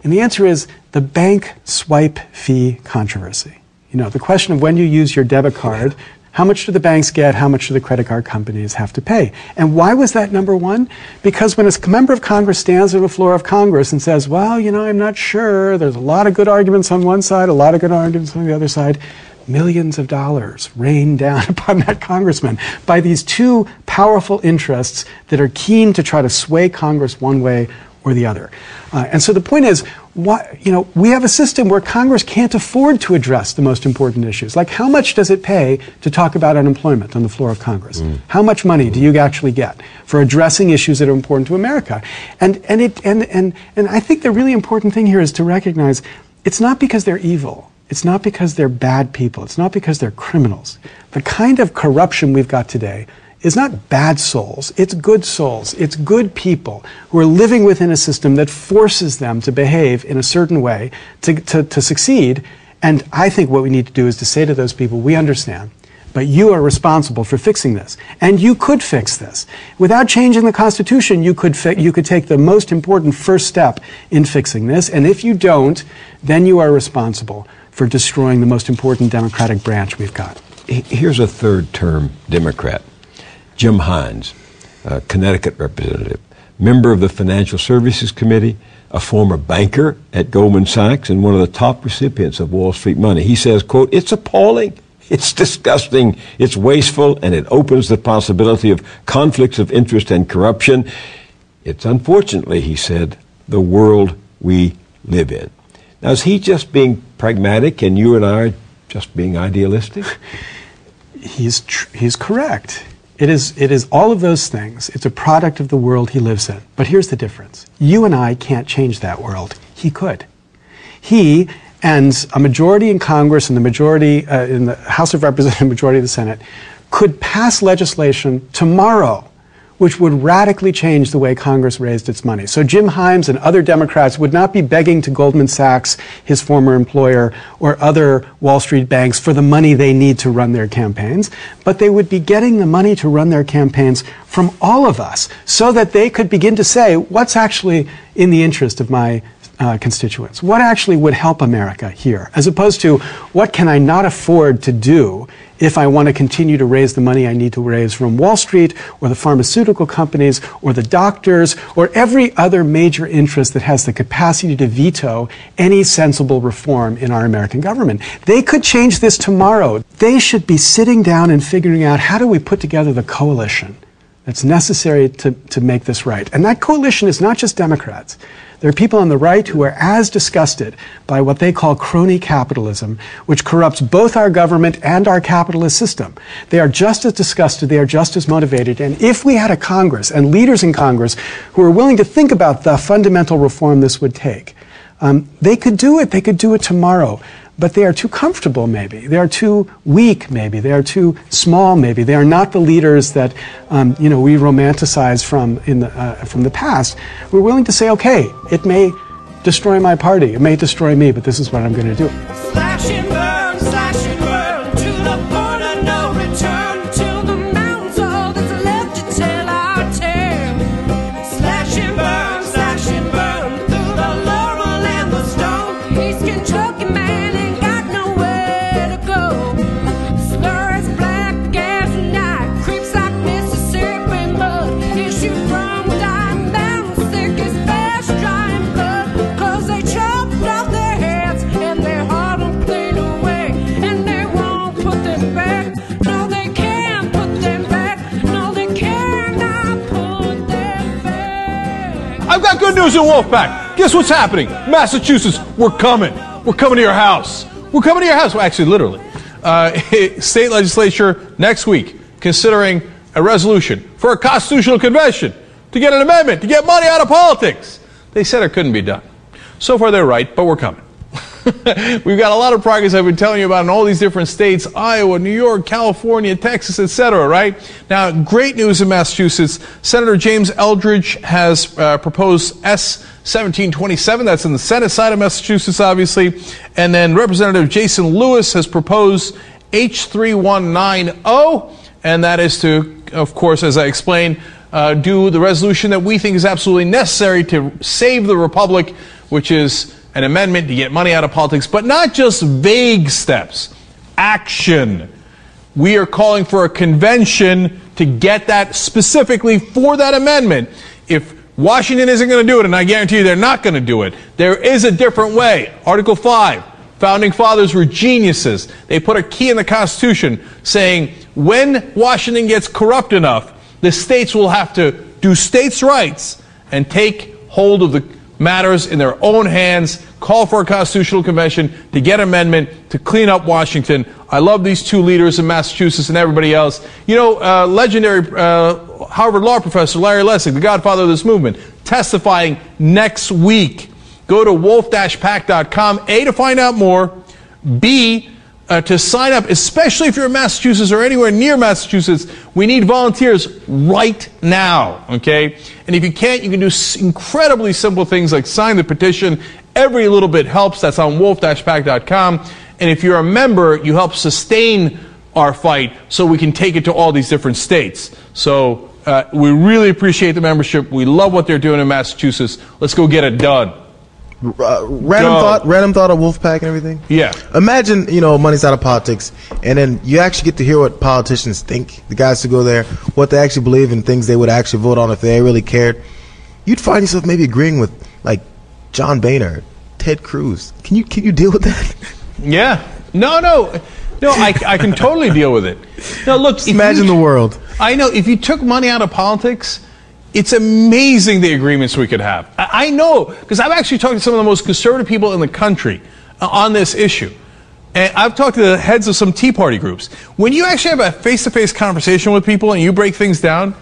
And the answer is the bank swipe fee controversy. You know, the question of when you use your debit card, how much do the banks get? How much do the credit card companies have to pay? And why was that number one? Because when a member of Congress stands on the floor of Congress and says, well, you know, I'm not sure, there's a lot of good arguments on one side, a lot of good arguments on the other side, millions of dollars rain down upon that congressman by these two powerful interests that are keen to try to sway Congress one way or the other. Uh, and so the point is, what, you know, we have a system where Congress can't afford to address the most important issues. Like, how much does it pay to talk about unemployment on the floor of Congress? Mm. How much money do you actually get for addressing issues that are important to America? And, and, it, and, and, and I think the really important thing here is to recognize it's not because they're evil. It's not because they're bad people. It's not because they're criminals. The kind of corruption we've got today is not bad souls, it's good souls. It's good people who are living within a system that forces them to behave in a certain way to, to, to succeed. And I think what we need to do is to say to those people, we understand but you are responsible for fixing this. And you could fix this. Without changing the Constitution, you could, you could take the most important first step in fixing this. And if you don't, then you are responsible for destroying the most important democratic branch we've got. Here's a third term Democrat Jim Himes, Connecticut representative, member of the Financial Services Committee, a former banker at Goldman Sachs, and one of the top recipients of Wall Street money. He says, quote, it's appalling. It's disgusting. It's wasteful, and it opens the possibility of conflicts of interest and corruption. It's unfortunately, he said, the world we live in. Now, is he just being pragmatic and you and I just being idealistic? he's, tr- he's correct. It is, it is all of those things. It's a product of the world he lives in. But here's the difference. You and I can't change that world. He could. He and a majority in Congress and the majority uh, in the House of Representatives, majority of the Senate, could pass legislation tomorrow which would radically change the way Congress raised its money. So Jim Himes and other Democrats would not be begging to Goldman Sachs, his former employer, or other Wall Street banks for the money they need to run their campaigns, but they would be getting the money to run their campaigns from all of us so that they could begin to say, what's actually in the interest of my uh, constituents? What actually would help America here? As opposed to, what can I not afford to do if I want to continue to raise the money I need to raise from Wall Street or the pharmaceutical companies or the doctors or every other major interest that has the capacity to veto any sensible reform in our American government. They could change this tomorrow. They should be sitting down and figuring out how do we put together the coalition that's necessary to, to make this right. And that coalition is not just Democrats. There are people on the right who are as disgusted by what they call crony capitalism, which corrupts both our government and our capitalist system. They are just as disgusted, they are just as motivated. And if we had a Congress and leaders in Congress who are willing to think about the fundamental reform this would take, um, they could do it. They could do it tomorrow but they are too comfortable, maybe. They are too weak, maybe. They are too small, maybe. They are not the leaders that um, you know we romanticize from in the, uh, from the past. We're willing to say, okay, it may destroy my party, it may destroy me, but this is what I'm going to do. In Wolf PAC. Guess what's happening? Massachusetts, we're coming. We're coming to your house. We're coming to your house. Well, actually, literally. Uh, state legislature next week considering a resolution for a constitutional convention to get an amendment to get money out of politics. They said it couldn't be done. So far, they're right, but we're coming. We've got a lot of progress I've been telling you about in all these different states Iowa, New York, California, Texas, etc. Right? Now, great news in Massachusetts. Senator James Eldridge has uh, proposed S 1727. That's in the Senate side of Massachusetts, obviously. And then Representative Jason Lewis has proposed H 3190, and that is to, of course, as I explained, uh, do the resolution that we think is absolutely necessary to save the republic, which is an amendment to get money out of politics, but not just vague steps, action. We are calling for a convention to get that specifically for that amendment. If Washington isn't going to do it, and I guarantee you they're not going to do it, there is a different way. Article 5. Founding fathers were geniuses. They put a key in the Constitution saying when Washington gets corrupt enough, the states will have to do states' rights and take hold of the matters in their own hands, call for a constitutional convention to get amendment to clean up Washington. I love these two leaders in Massachusetts and everybody else. You know, uh, legendary uh, Harvard law professor Larry Lessig, the godfather of this movement, testifying next week. Go to wolf-pac.com, A, to find out more, B, uh, to sign up, especially if you're in Massachusetts or anywhere near Massachusetts. We need volunteers right now, okay? And if you can't, you can do incredibly simple things like sign the petition. Every little bit helps. That's on wolf-pac.com. And if you're a member, you help sustain our fight so we can take it to all these different states. So uh, we really appreciate the membership. We love what they're doing in Massachusetts. Let's go get it done. Uh, random Go. thought, random thought of Wolf PAC and everything. Yeah. Imagine you know money's out of politics, and then you actually get to hear what politicians think. The guys who go there, what they actually believe, and things they would actually vote on if they really cared. You'd find yourself maybe agreeing with like John Boehner, Ted Cruz. Can you can you deal with that? Yeah. No, no, no. I, I can totally deal with it. No, look. imagine you, the world. I know if you took money out of politics it's amazing the agreements we could have. I know, because I've actually talked to some of the most conservative people in the country uh, on this issue. And I've talked to the heads of some Tea Party groups. When you actually have a face to face conversation with people and you break things down,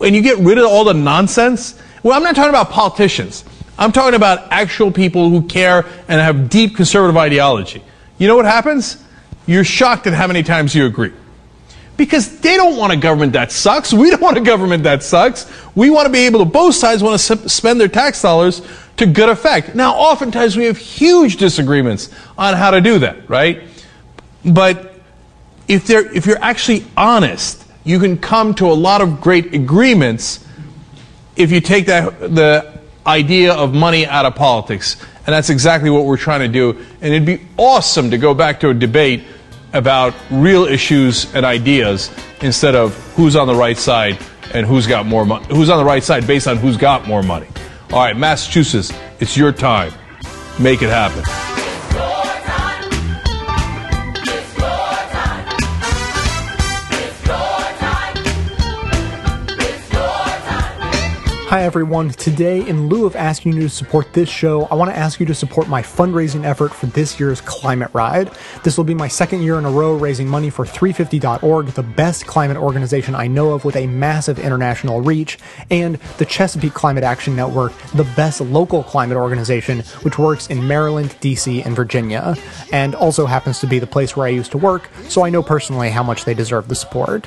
and you get rid of all the nonsense, well, I'm not talking about politicians. I'm talking about actual people who care and have deep conservative ideology. You know what happens? You're shocked at how many times you agree because they don't want a government that sucks. We don't want a government that sucks. We want to be able to, both sides want to spend their tax dollars to good effect. Now, oftentimes we have huge disagreements on how to do that, right? But if, they're, if you're actually honest, you can come to a lot of great agreements if you take that, the idea of money out of politics. And that's exactly what we're trying to do. And it'd be awesome to go back to a debate about real issues and ideas instead of who's on the right side and who's got more money, who's on the right side based on who's got more money. All right, Massachusetts, it's your time. Make it happen. Hi everyone. Today, in lieu of asking you to support this show, I want to ask you to support my fundraising effort for this year's climate ride. This will be my second year in a row raising money for 350.org, the best climate organization I know of with a massive international reach, and the Chesapeake Climate Action Network, the best local climate organization, which works in Maryland, DC, and Virginia, and also happens to be the place where I used to work, so I know personally how much they deserve the support.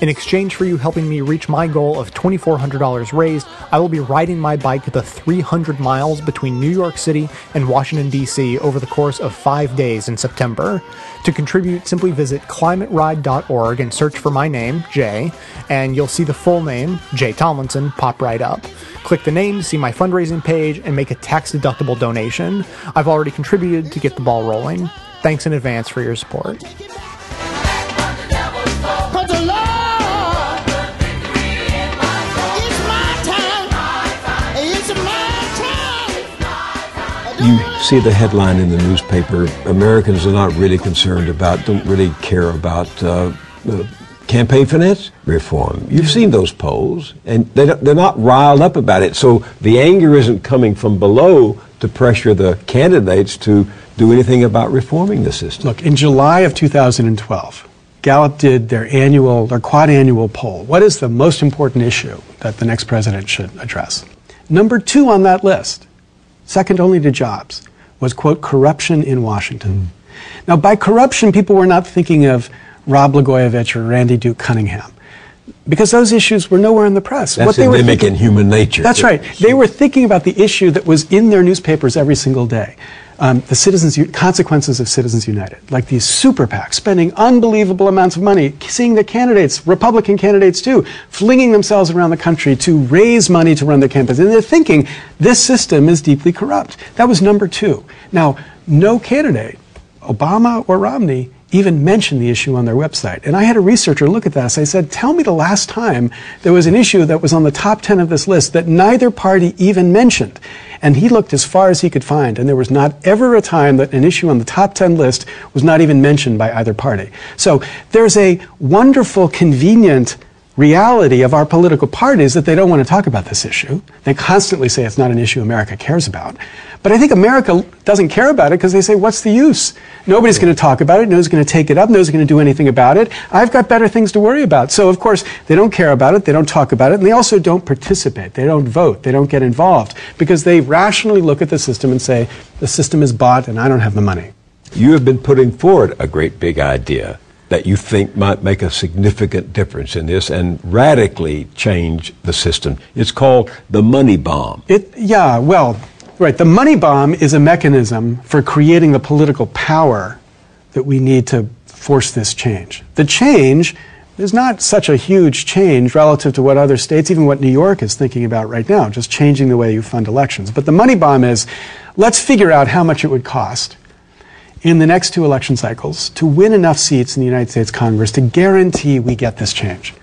In exchange for you helping me reach my goal of $2,400 raised, I will be riding my bike the 300 miles between New York City and Washington, D.C. over the course of five days in September. To contribute, simply visit climateride.org and search for my name, Jay, and you'll see the full name, Jay Tomlinson, pop right up. Click the name, see my fundraising page, and make a tax deductible donation. I've already contributed to get the ball rolling. Thanks in advance for your support. You see the headline in the newspaper Americans are not really concerned about, don't really care about uh, campaign finance reform. You've seen those polls, and they they're not riled up about it. So the anger isn't coming from below to pressure the candidates to do anything about reforming the system. Look, in July of 2012, Gallup did their annual, their quad-annual poll. What is the most important issue that the next president should address? Number two on that list, second only to jobs, was, quote, corruption in Washington. Now, by corruption, people were not thinking of Rod Blagojevich or Randy Duke Cunningham, because those issues were nowhere in the press. That's they were thinking- in human nature. that's right. They were thinking about the issue that was in their newspapers every single day. Um, the citizens consequences of Citizens United, like these super PACs spending unbelievable amounts of money, seeing the candidates, Republican candidates too, flinging themselves around the country to raise money to run their campaigns, and they're thinking this system is deeply corrupt. That was number two. Now, no candidate, Obama or Romney, even mentioned the issue on their website. And I had a researcher look at this. I said, Tell me the last time there was an issue that was on the top 10 of this list that neither party even mentioned. And he looked as far as he could find, and there was not ever a time that an issue on the top 10 list was not even mentioned by either party. So there's a wonderful, convenient reality of our political parties is that they don't want to talk about this issue. They constantly say it's not an issue America cares about. But I think America doesn't care about it because they say, what's the use? Nobody's going to talk about it. Nobody's going to take it up. Nobody's going to do anything about it. I've got better things to worry about. So, of course, they don't care about it. They don't talk about it. And they also don't participate. They don't vote. They don't get involved because they rationally look at the system and say, the system is bought and I don't have the money. You have been putting forward a great big idea that you think might make a significant difference in this and radically change the system. It's called the money bomb. It, yeah, well, right. The money bomb is a mechanism for creating the political power that we need to force this change. The change is not such a huge change relative to what other states, even what New York is thinking about right now, just changing the way you fund elections. But the money bomb is let's figure out how much it would cost in the next two election cycles to win enough seats in the United States Congress to guarantee we get this change.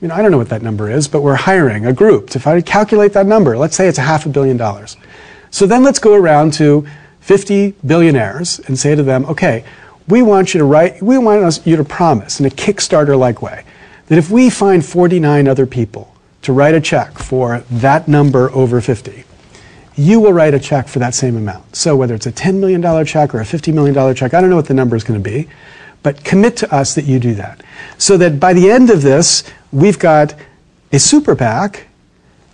You know, I don't know what that number is, but we're hiring a group to try to calculate that number. Let's say it's a half a billion dollars. So then let's go around to 50 billionaires and say to them, okay, we want you to write, we want us, you to promise in a Kickstarter-like way that if we find 49 other people to write a check for that number over 50, you will write a check for that same amount. So whether it's a $10 million check or a $50 million check, I don't know what the number is going to be, but commit to us that you do that. So that by the end of this, we've got a super PAC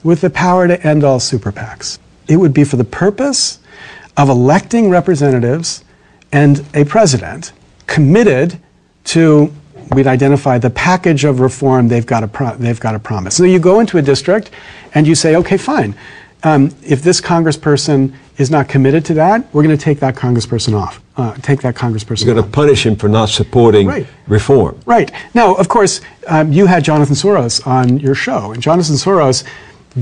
with the power to end all super PACs. It would be for the purpose of electing representatives and a president committed to we'd identify the package of reform they've got to they've got to promise. So you go into a district and you say, okay, fine. Um, if this congressperson is not committed to that, we're going to take that congressperson off. Uh, take that congressperson. You're going to punish him for not supporting Right. reform. Right. Now, of course, um, you had Jonathan Soros on your show, and Jonathan Soros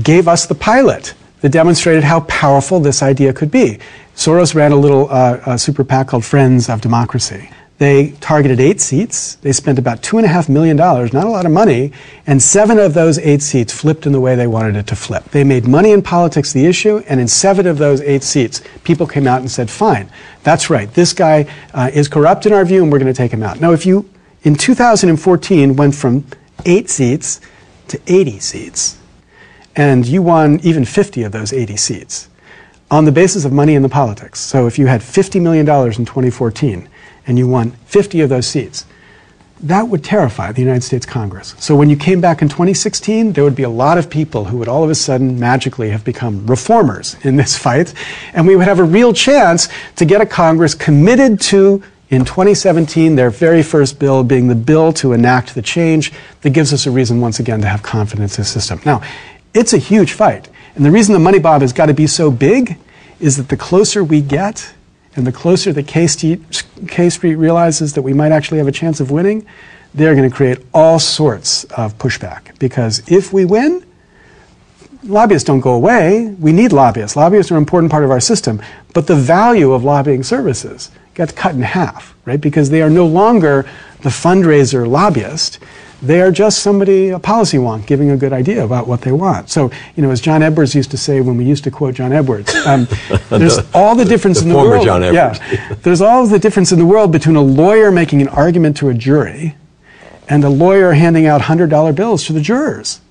gave us the pilot that demonstrated how powerful this idea could be. Soros ran a little uh, uh, super PAC called Friends of Democracy. They targeted eight seats. They spent about $2.5 million, not a lot of money, and seven of those eight seats flipped in the way they wanted it to flip. They made money in politics the issue, and in seven of those eight seats, people came out and said, fine, that's right, this guy uh, is corrupt in our view, and we're going to take him out. Now, if you, in 2014, went from eight seats to 80 seats, and you won even 50 of those 80 seats on the basis of money in the politics. So if you had $50 million in 2014 and you won 50 of those seats, that would terrify the United States Congress. So when you came back in 2016, there would be a lot of people who would all of a sudden magically have become reformers in this fight, and we would have a real chance to get a Congress committed to in 2017, their very first bill being the bill to enact the change that gives us a reason once again to have confidence in the system. Now, it's a huge fight. And the reason the money bomb has got to be so big is that the closer we get and the closer the K Street, K Street realizes that we might actually have a chance of winning, they're going to create all sorts of pushback. Because if we win, lobbyists don't go away. We need lobbyists. Lobbyists are an important part of our system. But the value of lobbying services gets cut in half, right? Because they are no longer the fundraiser lobbyist. They are just somebody, a policy wonk, giving a good idea about what they want. So, you know, as John Edwards used to say when we used to quote John Edwards, um, there's The- all the difference the in the former world. John Edwards. Yeah, there's all the difference in the world between a lawyer making an argument to a jury and a lawyer handing out $100 bills to the jurors.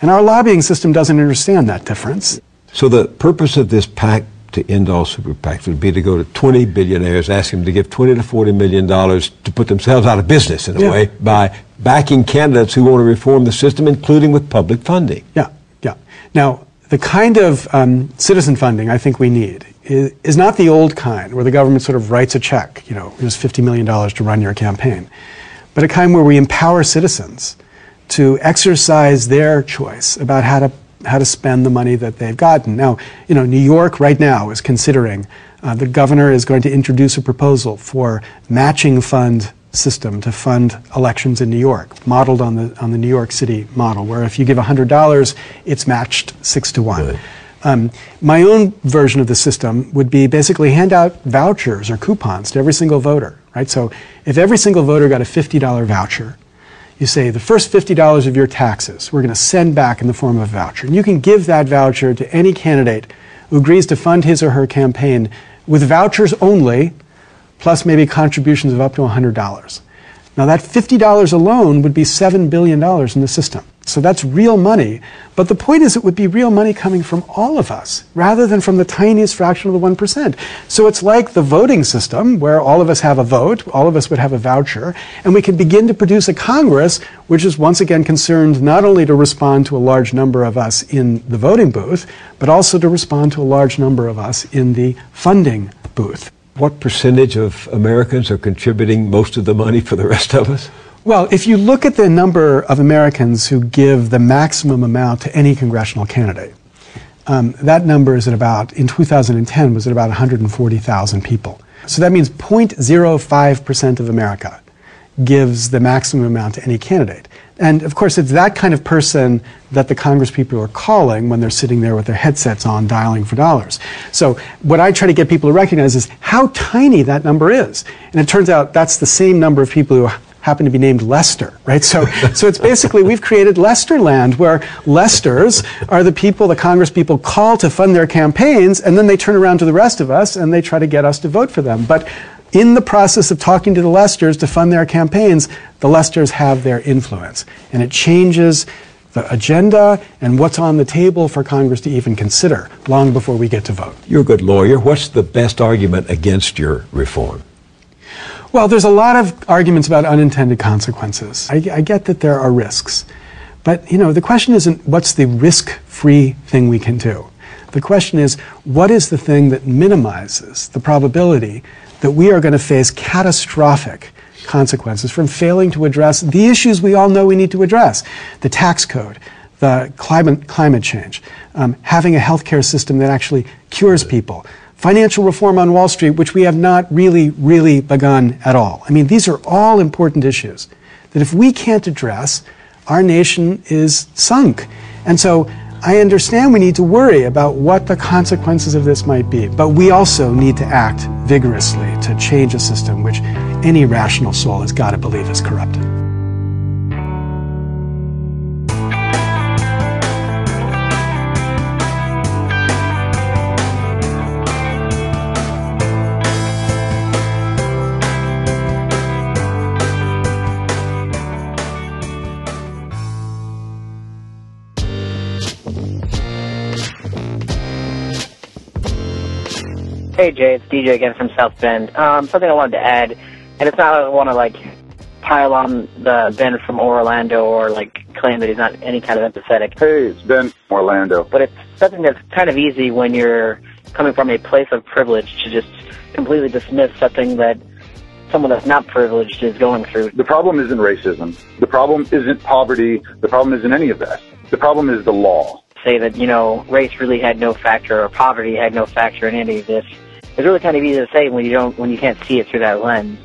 And our lobbying system doesn't understand that difference. So the purpose of this pact to end all super PACs would be to go to 20 billionaires, ask them to give 20 to 40 million dollars to put themselves out of business in a Yeah. way by backing candidates who want to reform the system, including with public funding. Yeah, yeah. Now, the kind of um, citizen funding I think we need is, is not the old kind where the government sort of writes a check, you know, here's $50 million to run your campaign, but a kind where we empower citizens to exercise their choice about how to how to spend the money that they've gotten. Now, you know, New York right now is considering uh, the governor is going to introduce a proposal for matching fund system to fund elections in New York, modeled on the on the New York City model, where if you give hundred dollars, it's matched six to one. Um, my own version of the system would be basically hand out vouchers or coupons to every single voter, right? So if every single voter got a $50 voucher, you say the first $50 of your taxes we're going to send back in the form of a voucher. And you can give that voucher to any candidate who agrees to fund his or her campaign with vouchers only, plus maybe contributions of up to $100. Now, that $50 alone would be $7 billion in the system. So that's real money. But the point is, it would be real money coming from all of us rather than from the tiniest fraction of the 1%. So it's like the voting system where all of us have a vote, all of us would have a voucher, and we can begin to produce a Congress which is once again concerned not only to respond to a large number of us in the voting booth, but also to respond to a large number of us in the funding booth. What percentage of Americans are contributing most of the money for the rest of us? Well, if you look at the number of Americans who give the maximum amount to any congressional candidate, um, that number is at about, in 2010, was at about 140,000 people. So that means 0.05% of America gives the maximum amount to any candidate. And of course, it's that kind of person that the Congress people are calling when they're sitting there with their headsets on dialing for dollars. So what I try to get people to recognize is how tiny that number is. And it turns out that's the same number of people who happen to be named Lester, right? So, so it's basically we've created Lester land where Lesters are the people the Congress people call to fund their campaigns, and then they turn around to the rest of us and they try to get us to vote for them. But in the process of talking to the Lesters to fund their campaigns, the Lesters have their influence. And it changes the agenda and what's on the table for Congress to even consider long before we get to vote. You're a good lawyer. What's the best argument against your reform? Well, there's a lot of arguments about unintended consequences. I, I get that there are risks. But, you know, the question isn't what's the risk-free thing we can do. The question is, what is the thing that minimizes the probability that we are going to face catastrophic consequences from failing to address the issues we all know we need to address? The tax code, the climate, climate change, um, having a healthcare system that actually cures people, financial reform on Wall Street, which we have not really, really begun at all. I mean, these are all important issues that if we can't address, our nation is sunk. And so I understand we need to worry about what the consequences of this might be, but we also need to act vigorously to change a system which any rational soul has got to believe is corrupted. Hey Jay, it's DJ again from South Bend. Um, something I wanted to add, and it's not I want to like pile on the Ben from Orlando or like claim that he's not any kind of empathetic. Hey, it's Ben from Orlando. But it's something that's kind of easy when you're coming from a place of privilege to just completely dismiss something that someone that's not privileged is going through. The problem isn't racism. The problem isn't poverty. The problem isn't any of that. The problem is the law. Say that you know race really had no factor or poverty had no factor in any of this. It's really kind of easy to say when you don't when you can't see it through that lens,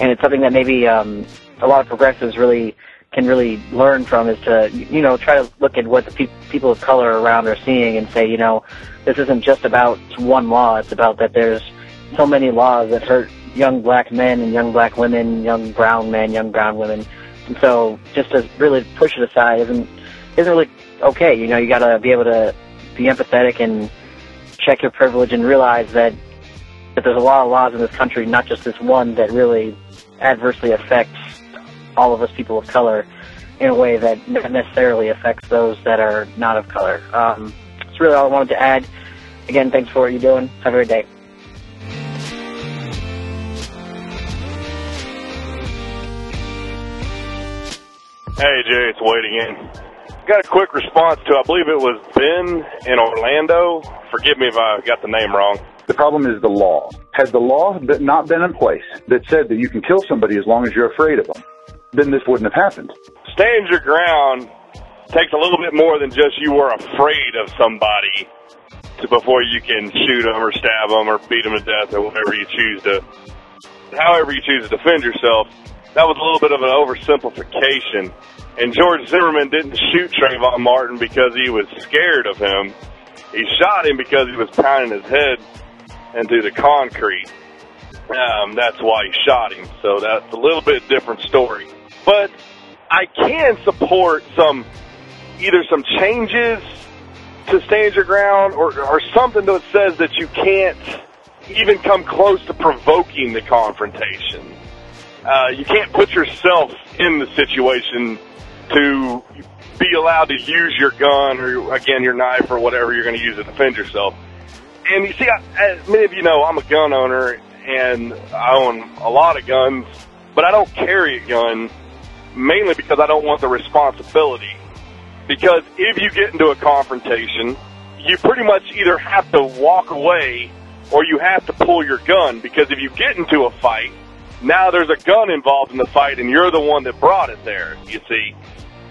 and it's something that maybe um, a lot of progressives really can really learn from is to you know try to look at what the pe- people of color around are seeing and say you know this isn't just about one law. It's about that there's so many laws that hurt young black men and young black women, young brown men, young brown women, and so just to really push it aside isn't isn't really okay. You know, you got to be able to be empathetic and check your privilege and realize that that there's a lot of laws in this country, not just this one, that really adversely affects all of us people of color in a way that not necessarily affects those that are not of color. Um, that's really all I wanted to add. Again, thanks for what you're doing. Have a great day. Hey Jay, it's Wade again. Got a quick response to, I believe it was Ben in Orlando. Forgive me if I got the name wrong. The problem is the law. Had the law not been in place that said that you can kill somebody as long as you're afraid of them, then this wouldn't have happened. Stand your ground takes a little bit more than just you were afraid of somebody to before you can shoot them or stab them or beat them to death or whatever you choose to, however you choose to defend yourself. That was a little bit of an oversimplification. And George Zimmerman didn't shoot Trayvon Martin because he was scared of him. He shot him because he was pounding his head into the concrete. Um, that's why he shot him. So that's a little bit different story. But I can support some, either some changes to stand your ground or, or something that says that you can't even come close to provoking the confrontation. Uh, you can't put yourself in the situation to be allowed to use your gun or again your knife or whatever you're going to use to defend yourself. And you see, I, as many of you know, I'm a gun owner and I own a lot of guns, but I don't carry a gun mainly because I don't want the responsibility. Because if you get into a confrontation, you pretty much either have to walk away or you have to pull your gun because if you get into a fight, now there's a gun involved in the fight and you're the one that brought it there, you see.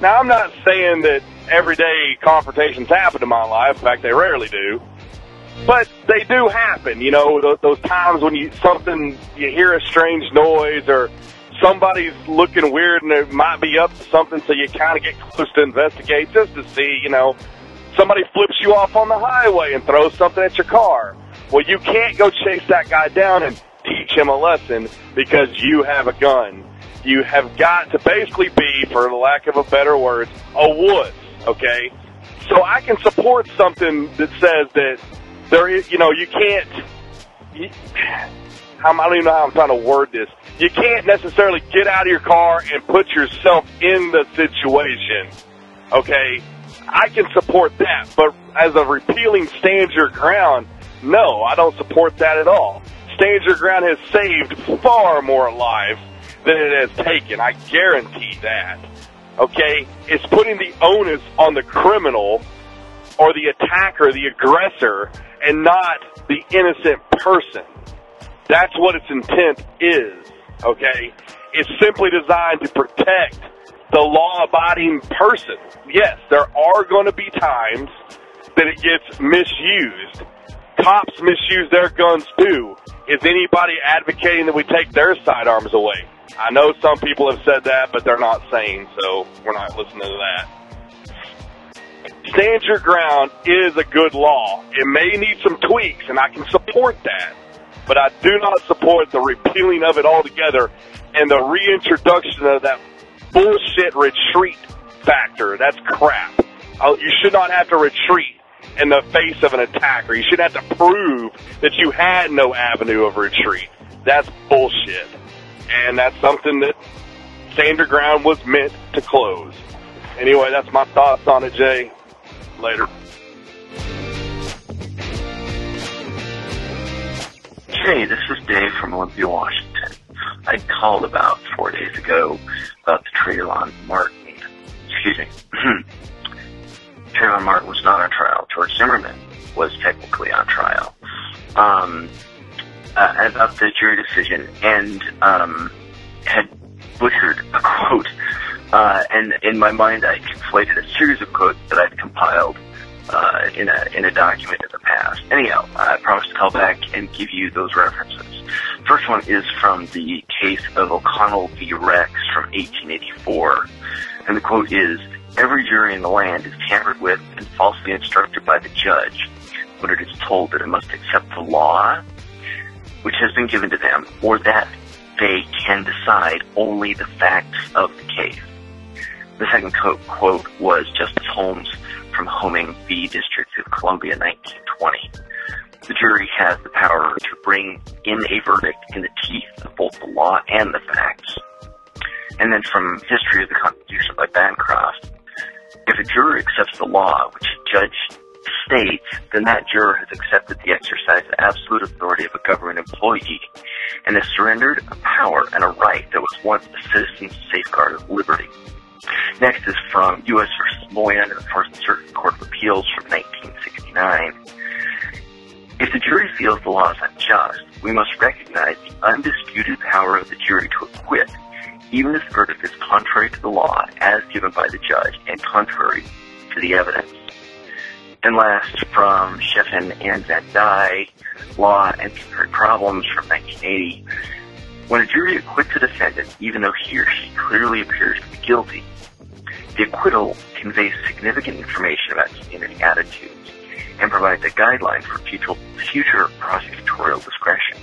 Now I'm not saying that everyday confrontations happen in my life, in fact they rarely do. But they do happen, you know, those, those times when you something you hear a strange noise or somebody's looking weird and they might be up to something so you kind of get close to investigate just to see, you know, somebody flips you off on the highway and throws something at your car. Well, you can't go chase that guy down and teach him a lesson because you have a gun. You have got to basically be, for lack of a better word, a wuss, okay? So I can support something that says that there is, you know, you can't, you, I don't even know how I'm trying to word this. You can't necessarily get out of your car and put yourself in the situation, okay? I can support that, but as a repealing stand your ground, no, I don't support that at all. Stand your ground has saved far more lives than it has taken. I guarantee that. Okay? It's putting the onus on the criminal or the attacker, the aggressor, and not the innocent person. That's what its intent is. Okay? It's simply designed to protect the law abiding person. Yes, there are going to be times that it gets misused. Cops misuse their guns too. Is anybody advocating that we take their sidearms away? I know some people have said that, but they're not sane, so we're not listening to that. Stand your ground is a good law. It may need some tweaks, and I can support that. But I do not support the repealing of it altogether and the reintroduction of that bullshit retreat factor. That's crap. Uh, You should not have to retreat in the face of an attacker. You shouldn't have to prove that you had no avenue of retreat. That's bullshit. And that's something that Stand Your Ground was meant to close. Anyway, that's my thoughts on it, Jay. Later. Hey, this is Dave from Olympia, Washington. I called about four days ago about the Trayvon Martin. Excuse me. Trayvon Martin was not on trial. George Zimmerman was technically on trial. Um, uh, about the jury decision and um, had butchered a quote. Uh, and in my mind, I conflated a series of quotes that I'd compiled uh, in a in a document in the past. Anyhow, I promised to call back and give you those references. First one is from the case of O'Connell v. Rex from 1884, and the quote is: "Every jury in the land is tampered with and falsely instructed by the judge when it is told that it must accept the law which has been given to them, or that they can decide only the facts of the case." The second co- quote was Justice Holmes from Horning v. District of Columbia, 1920. The jury has the power to bring in a verdict in the teeth of both the law and the facts. And then from History of the Constitution by Bancroft, if a juror accepts the law, which a judge states, then that juror has accepted the exercise of absolute authority of a government employee and has surrendered a power and a right that was once a citizen's safeguard of liberty. Next is from U.S. v. Moylan, the First Circuit Court of Appeals from 1969. If the jury feels the law is unjust, we must recognize the undisputed power of the jury to acquit, even if the verdict is contrary to the law as given by the judge and contrary to the evidence. And last, from Scheflin and Van Dyke, Law and Concurrent Problems from 1980. When a jury acquits a defendant, even though he or she clearly appears to be guilty, the acquittal conveys significant information about community attitudes and provides a guideline for future, future prosecutorial discretion.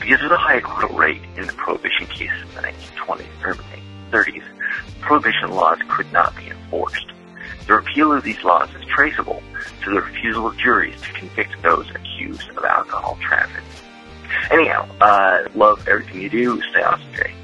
Because of the high acquittal rate in the prohibition cases in the 1920s and 30s, prohibition laws could not be enforced. The repeal of these laws is traceable to the refusal of juries to convict those accused of alcohol trafficking. Anyhow, uh, love everything you do. Stay awesome, Jay.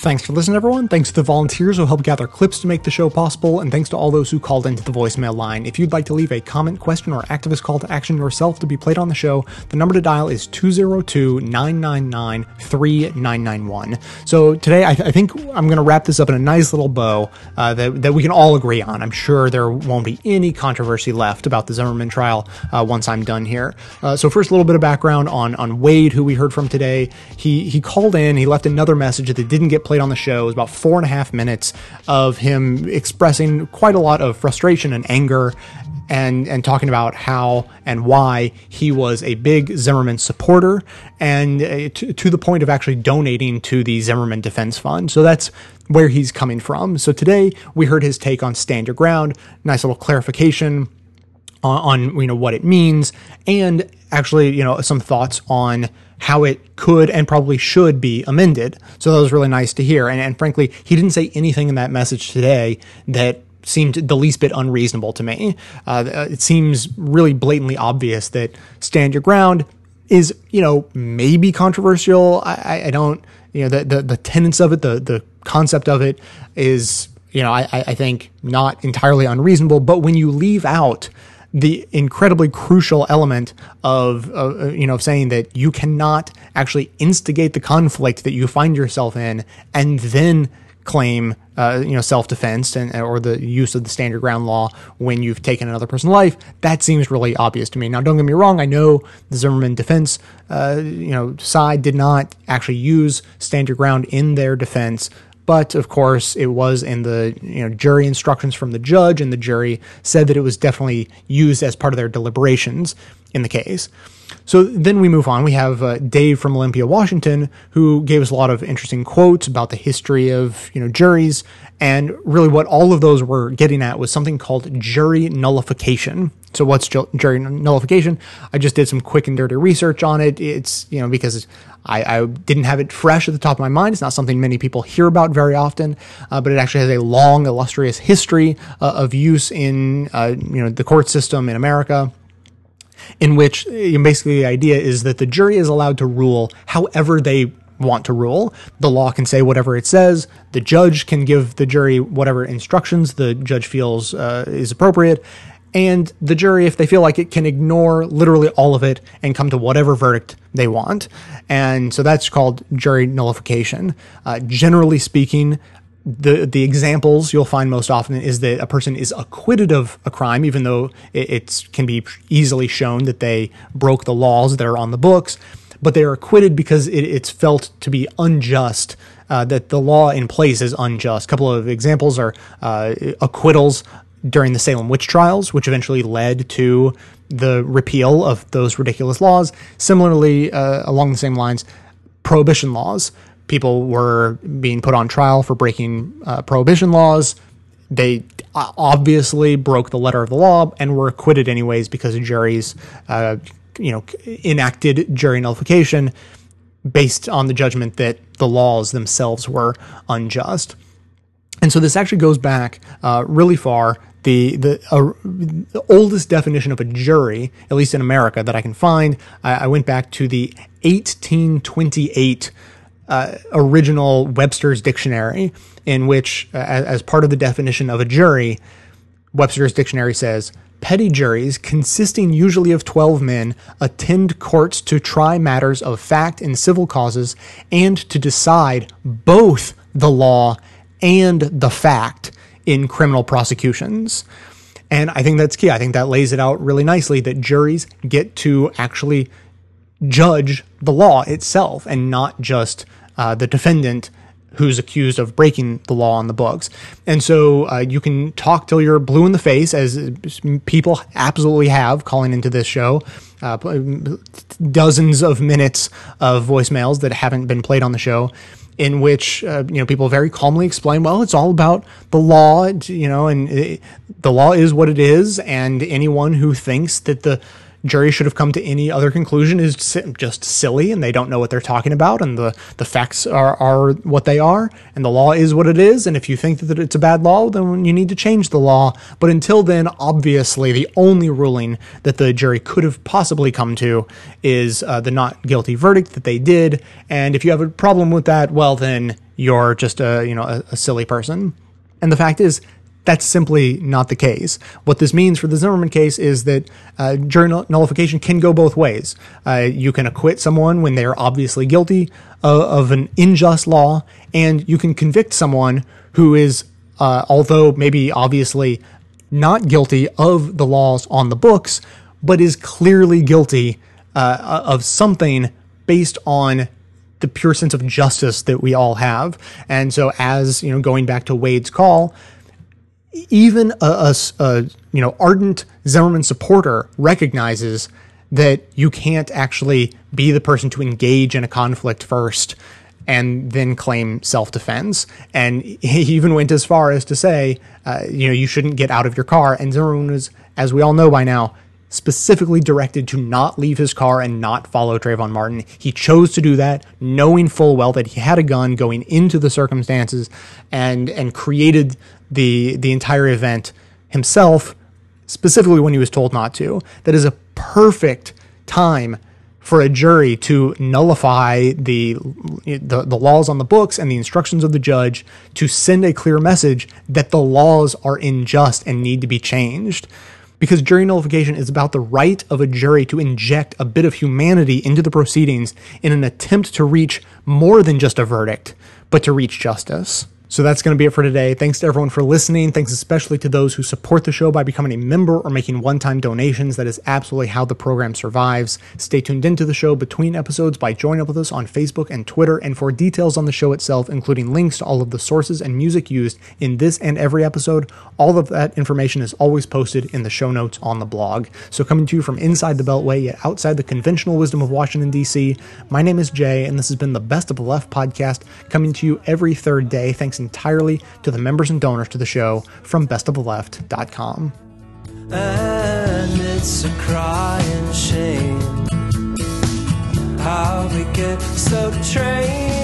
Thanks for listening, everyone. Thanks to the volunteers who helped gather clips to make the show possible, and thanks to all those who called into the voicemail line. If you'd like to leave a comment, question, or activist call to action yourself to be played on the show, the number to dial is 202 999 3991. So today, I, I think I'm going to wrap this up in a nice little bow uh, that, that we can all agree on. I'm sure there won't be any controversy left about the Zimmerman trial uh, once I'm done here. Uh, so, first, a little bit of background on, on Wade, who we heard from today. He, he called in, he left another message that didn't get played on the show. It was about four and a half minutes of him expressing quite a lot of frustration and anger and and talking about how and why he was a big Zimmerman supporter and uh, to, to the point of actually donating to the Zimmerman Defense Fund. So that's where he's coming from. So today we heard his take on stand your ground, nice little clarification on, on you know what it means and actually you know some thoughts on how it could and probably should be amended. So that was really nice to hear. And, and frankly, he didn't say anything in that message today that seemed the least bit unreasonable to me. Uh, it seems really blatantly obvious that stand your ground is, you know, maybe controversial. I, I don't, you know, the, the, the tenets of it, the, the concept of it is, you know, I, I think not entirely unreasonable. But when you leave out the incredibly crucial element of, uh, you know, saying that you cannot actually instigate the conflict that you find yourself in and then claim, uh, you know, self-defense and or the use of the stand your ground law when you've taken another person's life. That seems really obvious to me. Now, don't get me wrong. I know the Zimmerman defense, uh, you know, side did not actually use stand your ground in their defense. But of course, it was in the you know jury instructions from the judge, and the jury said that it was definitely used as part of their deliberations in the case. So then we move on. We have uh, Dave from Olympia, Washington, who gave us a lot of interesting quotes about the history of you know juries, and really what all of those were getting at was something called jury nullification. So what's ju- jury nullification? I just did some quick and dirty research on it. It's you know because I, I, didn't have it fresh at the top of my mind. It's not something many people hear about very often, uh, but it actually has a long, illustrious history uh, of use in uh, you know the court system in America in which basically the idea is that the jury is allowed to rule however they want to rule. The law can say whatever it says. The judge can give the jury whatever instructions the judge feels uh, is appropriate. And the jury, if they feel like it, can ignore literally all of it and come to whatever verdict they want. And so that's called jury nullification. Uh, generally speaking, the the examples you'll find most often is that a person is acquitted of a crime, even though it can be easily shown that they broke the laws that are on the books, but they are acquitted because it, it's felt to be unjust. Uh, that the law in place is unjust. A couple of examples are uh, acquittals during the Salem witch trials, which eventually led to the repeal of those ridiculous laws. Similarly, uh, along the same lines, prohibition laws people were being put on trial for breaking uh, prohibition laws. They obviously broke the letter of the law and were acquitted anyways because juries, uh, you know, enacted jury nullification based on the judgment that the laws themselves were unjust. And so this actually goes back uh, really far. The the, uh, the, oldest definition of a jury, at least in America, that I can find, I, I went back to the 1828 uh, original Webster's dictionary, in which, uh, as, part of the definition of a jury, Webster's dictionary says petty juries, consisting usually of 12 men, attend courts to try matters of fact in civil causes and to decide both the law and the fact in criminal prosecutions. And I think that's key. I think that lays it out really nicely that juries get to actually judge the law itself and not just uh, the defendant who's accused of breaking the law on the books. And so uh, you can talk till you're blue in the face, as people absolutely have calling into this show. Uh, dozens of minutes of voicemails that haven't been played on the show. In which uh, you know people very calmly explain, well, it's all about the law, you know, and it, the law is what it is, and anyone who thinks that the jury should have come to any other conclusion is just silly and they don't know what they're talking about and the, the facts are, are what they are and the law is what it is and if you think that it's a bad law then you need to change the law. But until then obviously the only ruling that the jury could have possibly come to is uh, the not guilty verdict that they did and if you have a problem with that well then you're just a you know a, a silly person. And the fact is that's simply not the case. What this means for the Zimmerman case is that uh, jury nullification can go both ways. Uh, you can acquit someone when they are obviously guilty of, of an unjust law, and you can convict someone who is, uh, although maybe obviously not guilty of the laws on the books, but is clearly guilty uh, of something based on the pure sense of justice that we all have. And so, as you know, going back to Wade's call, even a, a, a, you know ardent Zimmerman supporter recognizes that you can't actually be the person to engage in a conflict first and then claim self-defense. And he even went as far as to say, uh, you know, you shouldn't get out of your car. And Zimmerman was, as we all know by now, specifically directed to not leave his car and not follow Trayvon Martin. He chose to do that, knowing full well that he had a gun going into the circumstances, and and created the the entire event himself, specifically when he was told not to. That is a perfect time for a jury to nullify the, the, the laws on the books and the instructions of the judge to send a clear message that the laws are unjust and need to be changed because jury nullification is about the right of a jury to inject a bit of humanity into the proceedings in an attempt to reach more than just a verdict, but to reach justice. So that's going to be it for today. Thanks to everyone for listening. Thanks especially to those who support the show by becoming a member or making one time donations. That is absolutely how the program survives. Stay tuned into the show between episodes by joining up with us on Facebook and Twitter. And for details on the show itself, including links to all of the sources and music used in this and every episode, all of that information is always posted in the show notes on the blog. So coming to you from inside the Beltway, yet outside the conventional wisdom of Washington, D.C., my name is Jay, and this has been the Best of the Left podcast coming to you every third day. Thanks entirely to the members and donors to the show from bestoftheleft.com. And it's a crying shame how we get so trained.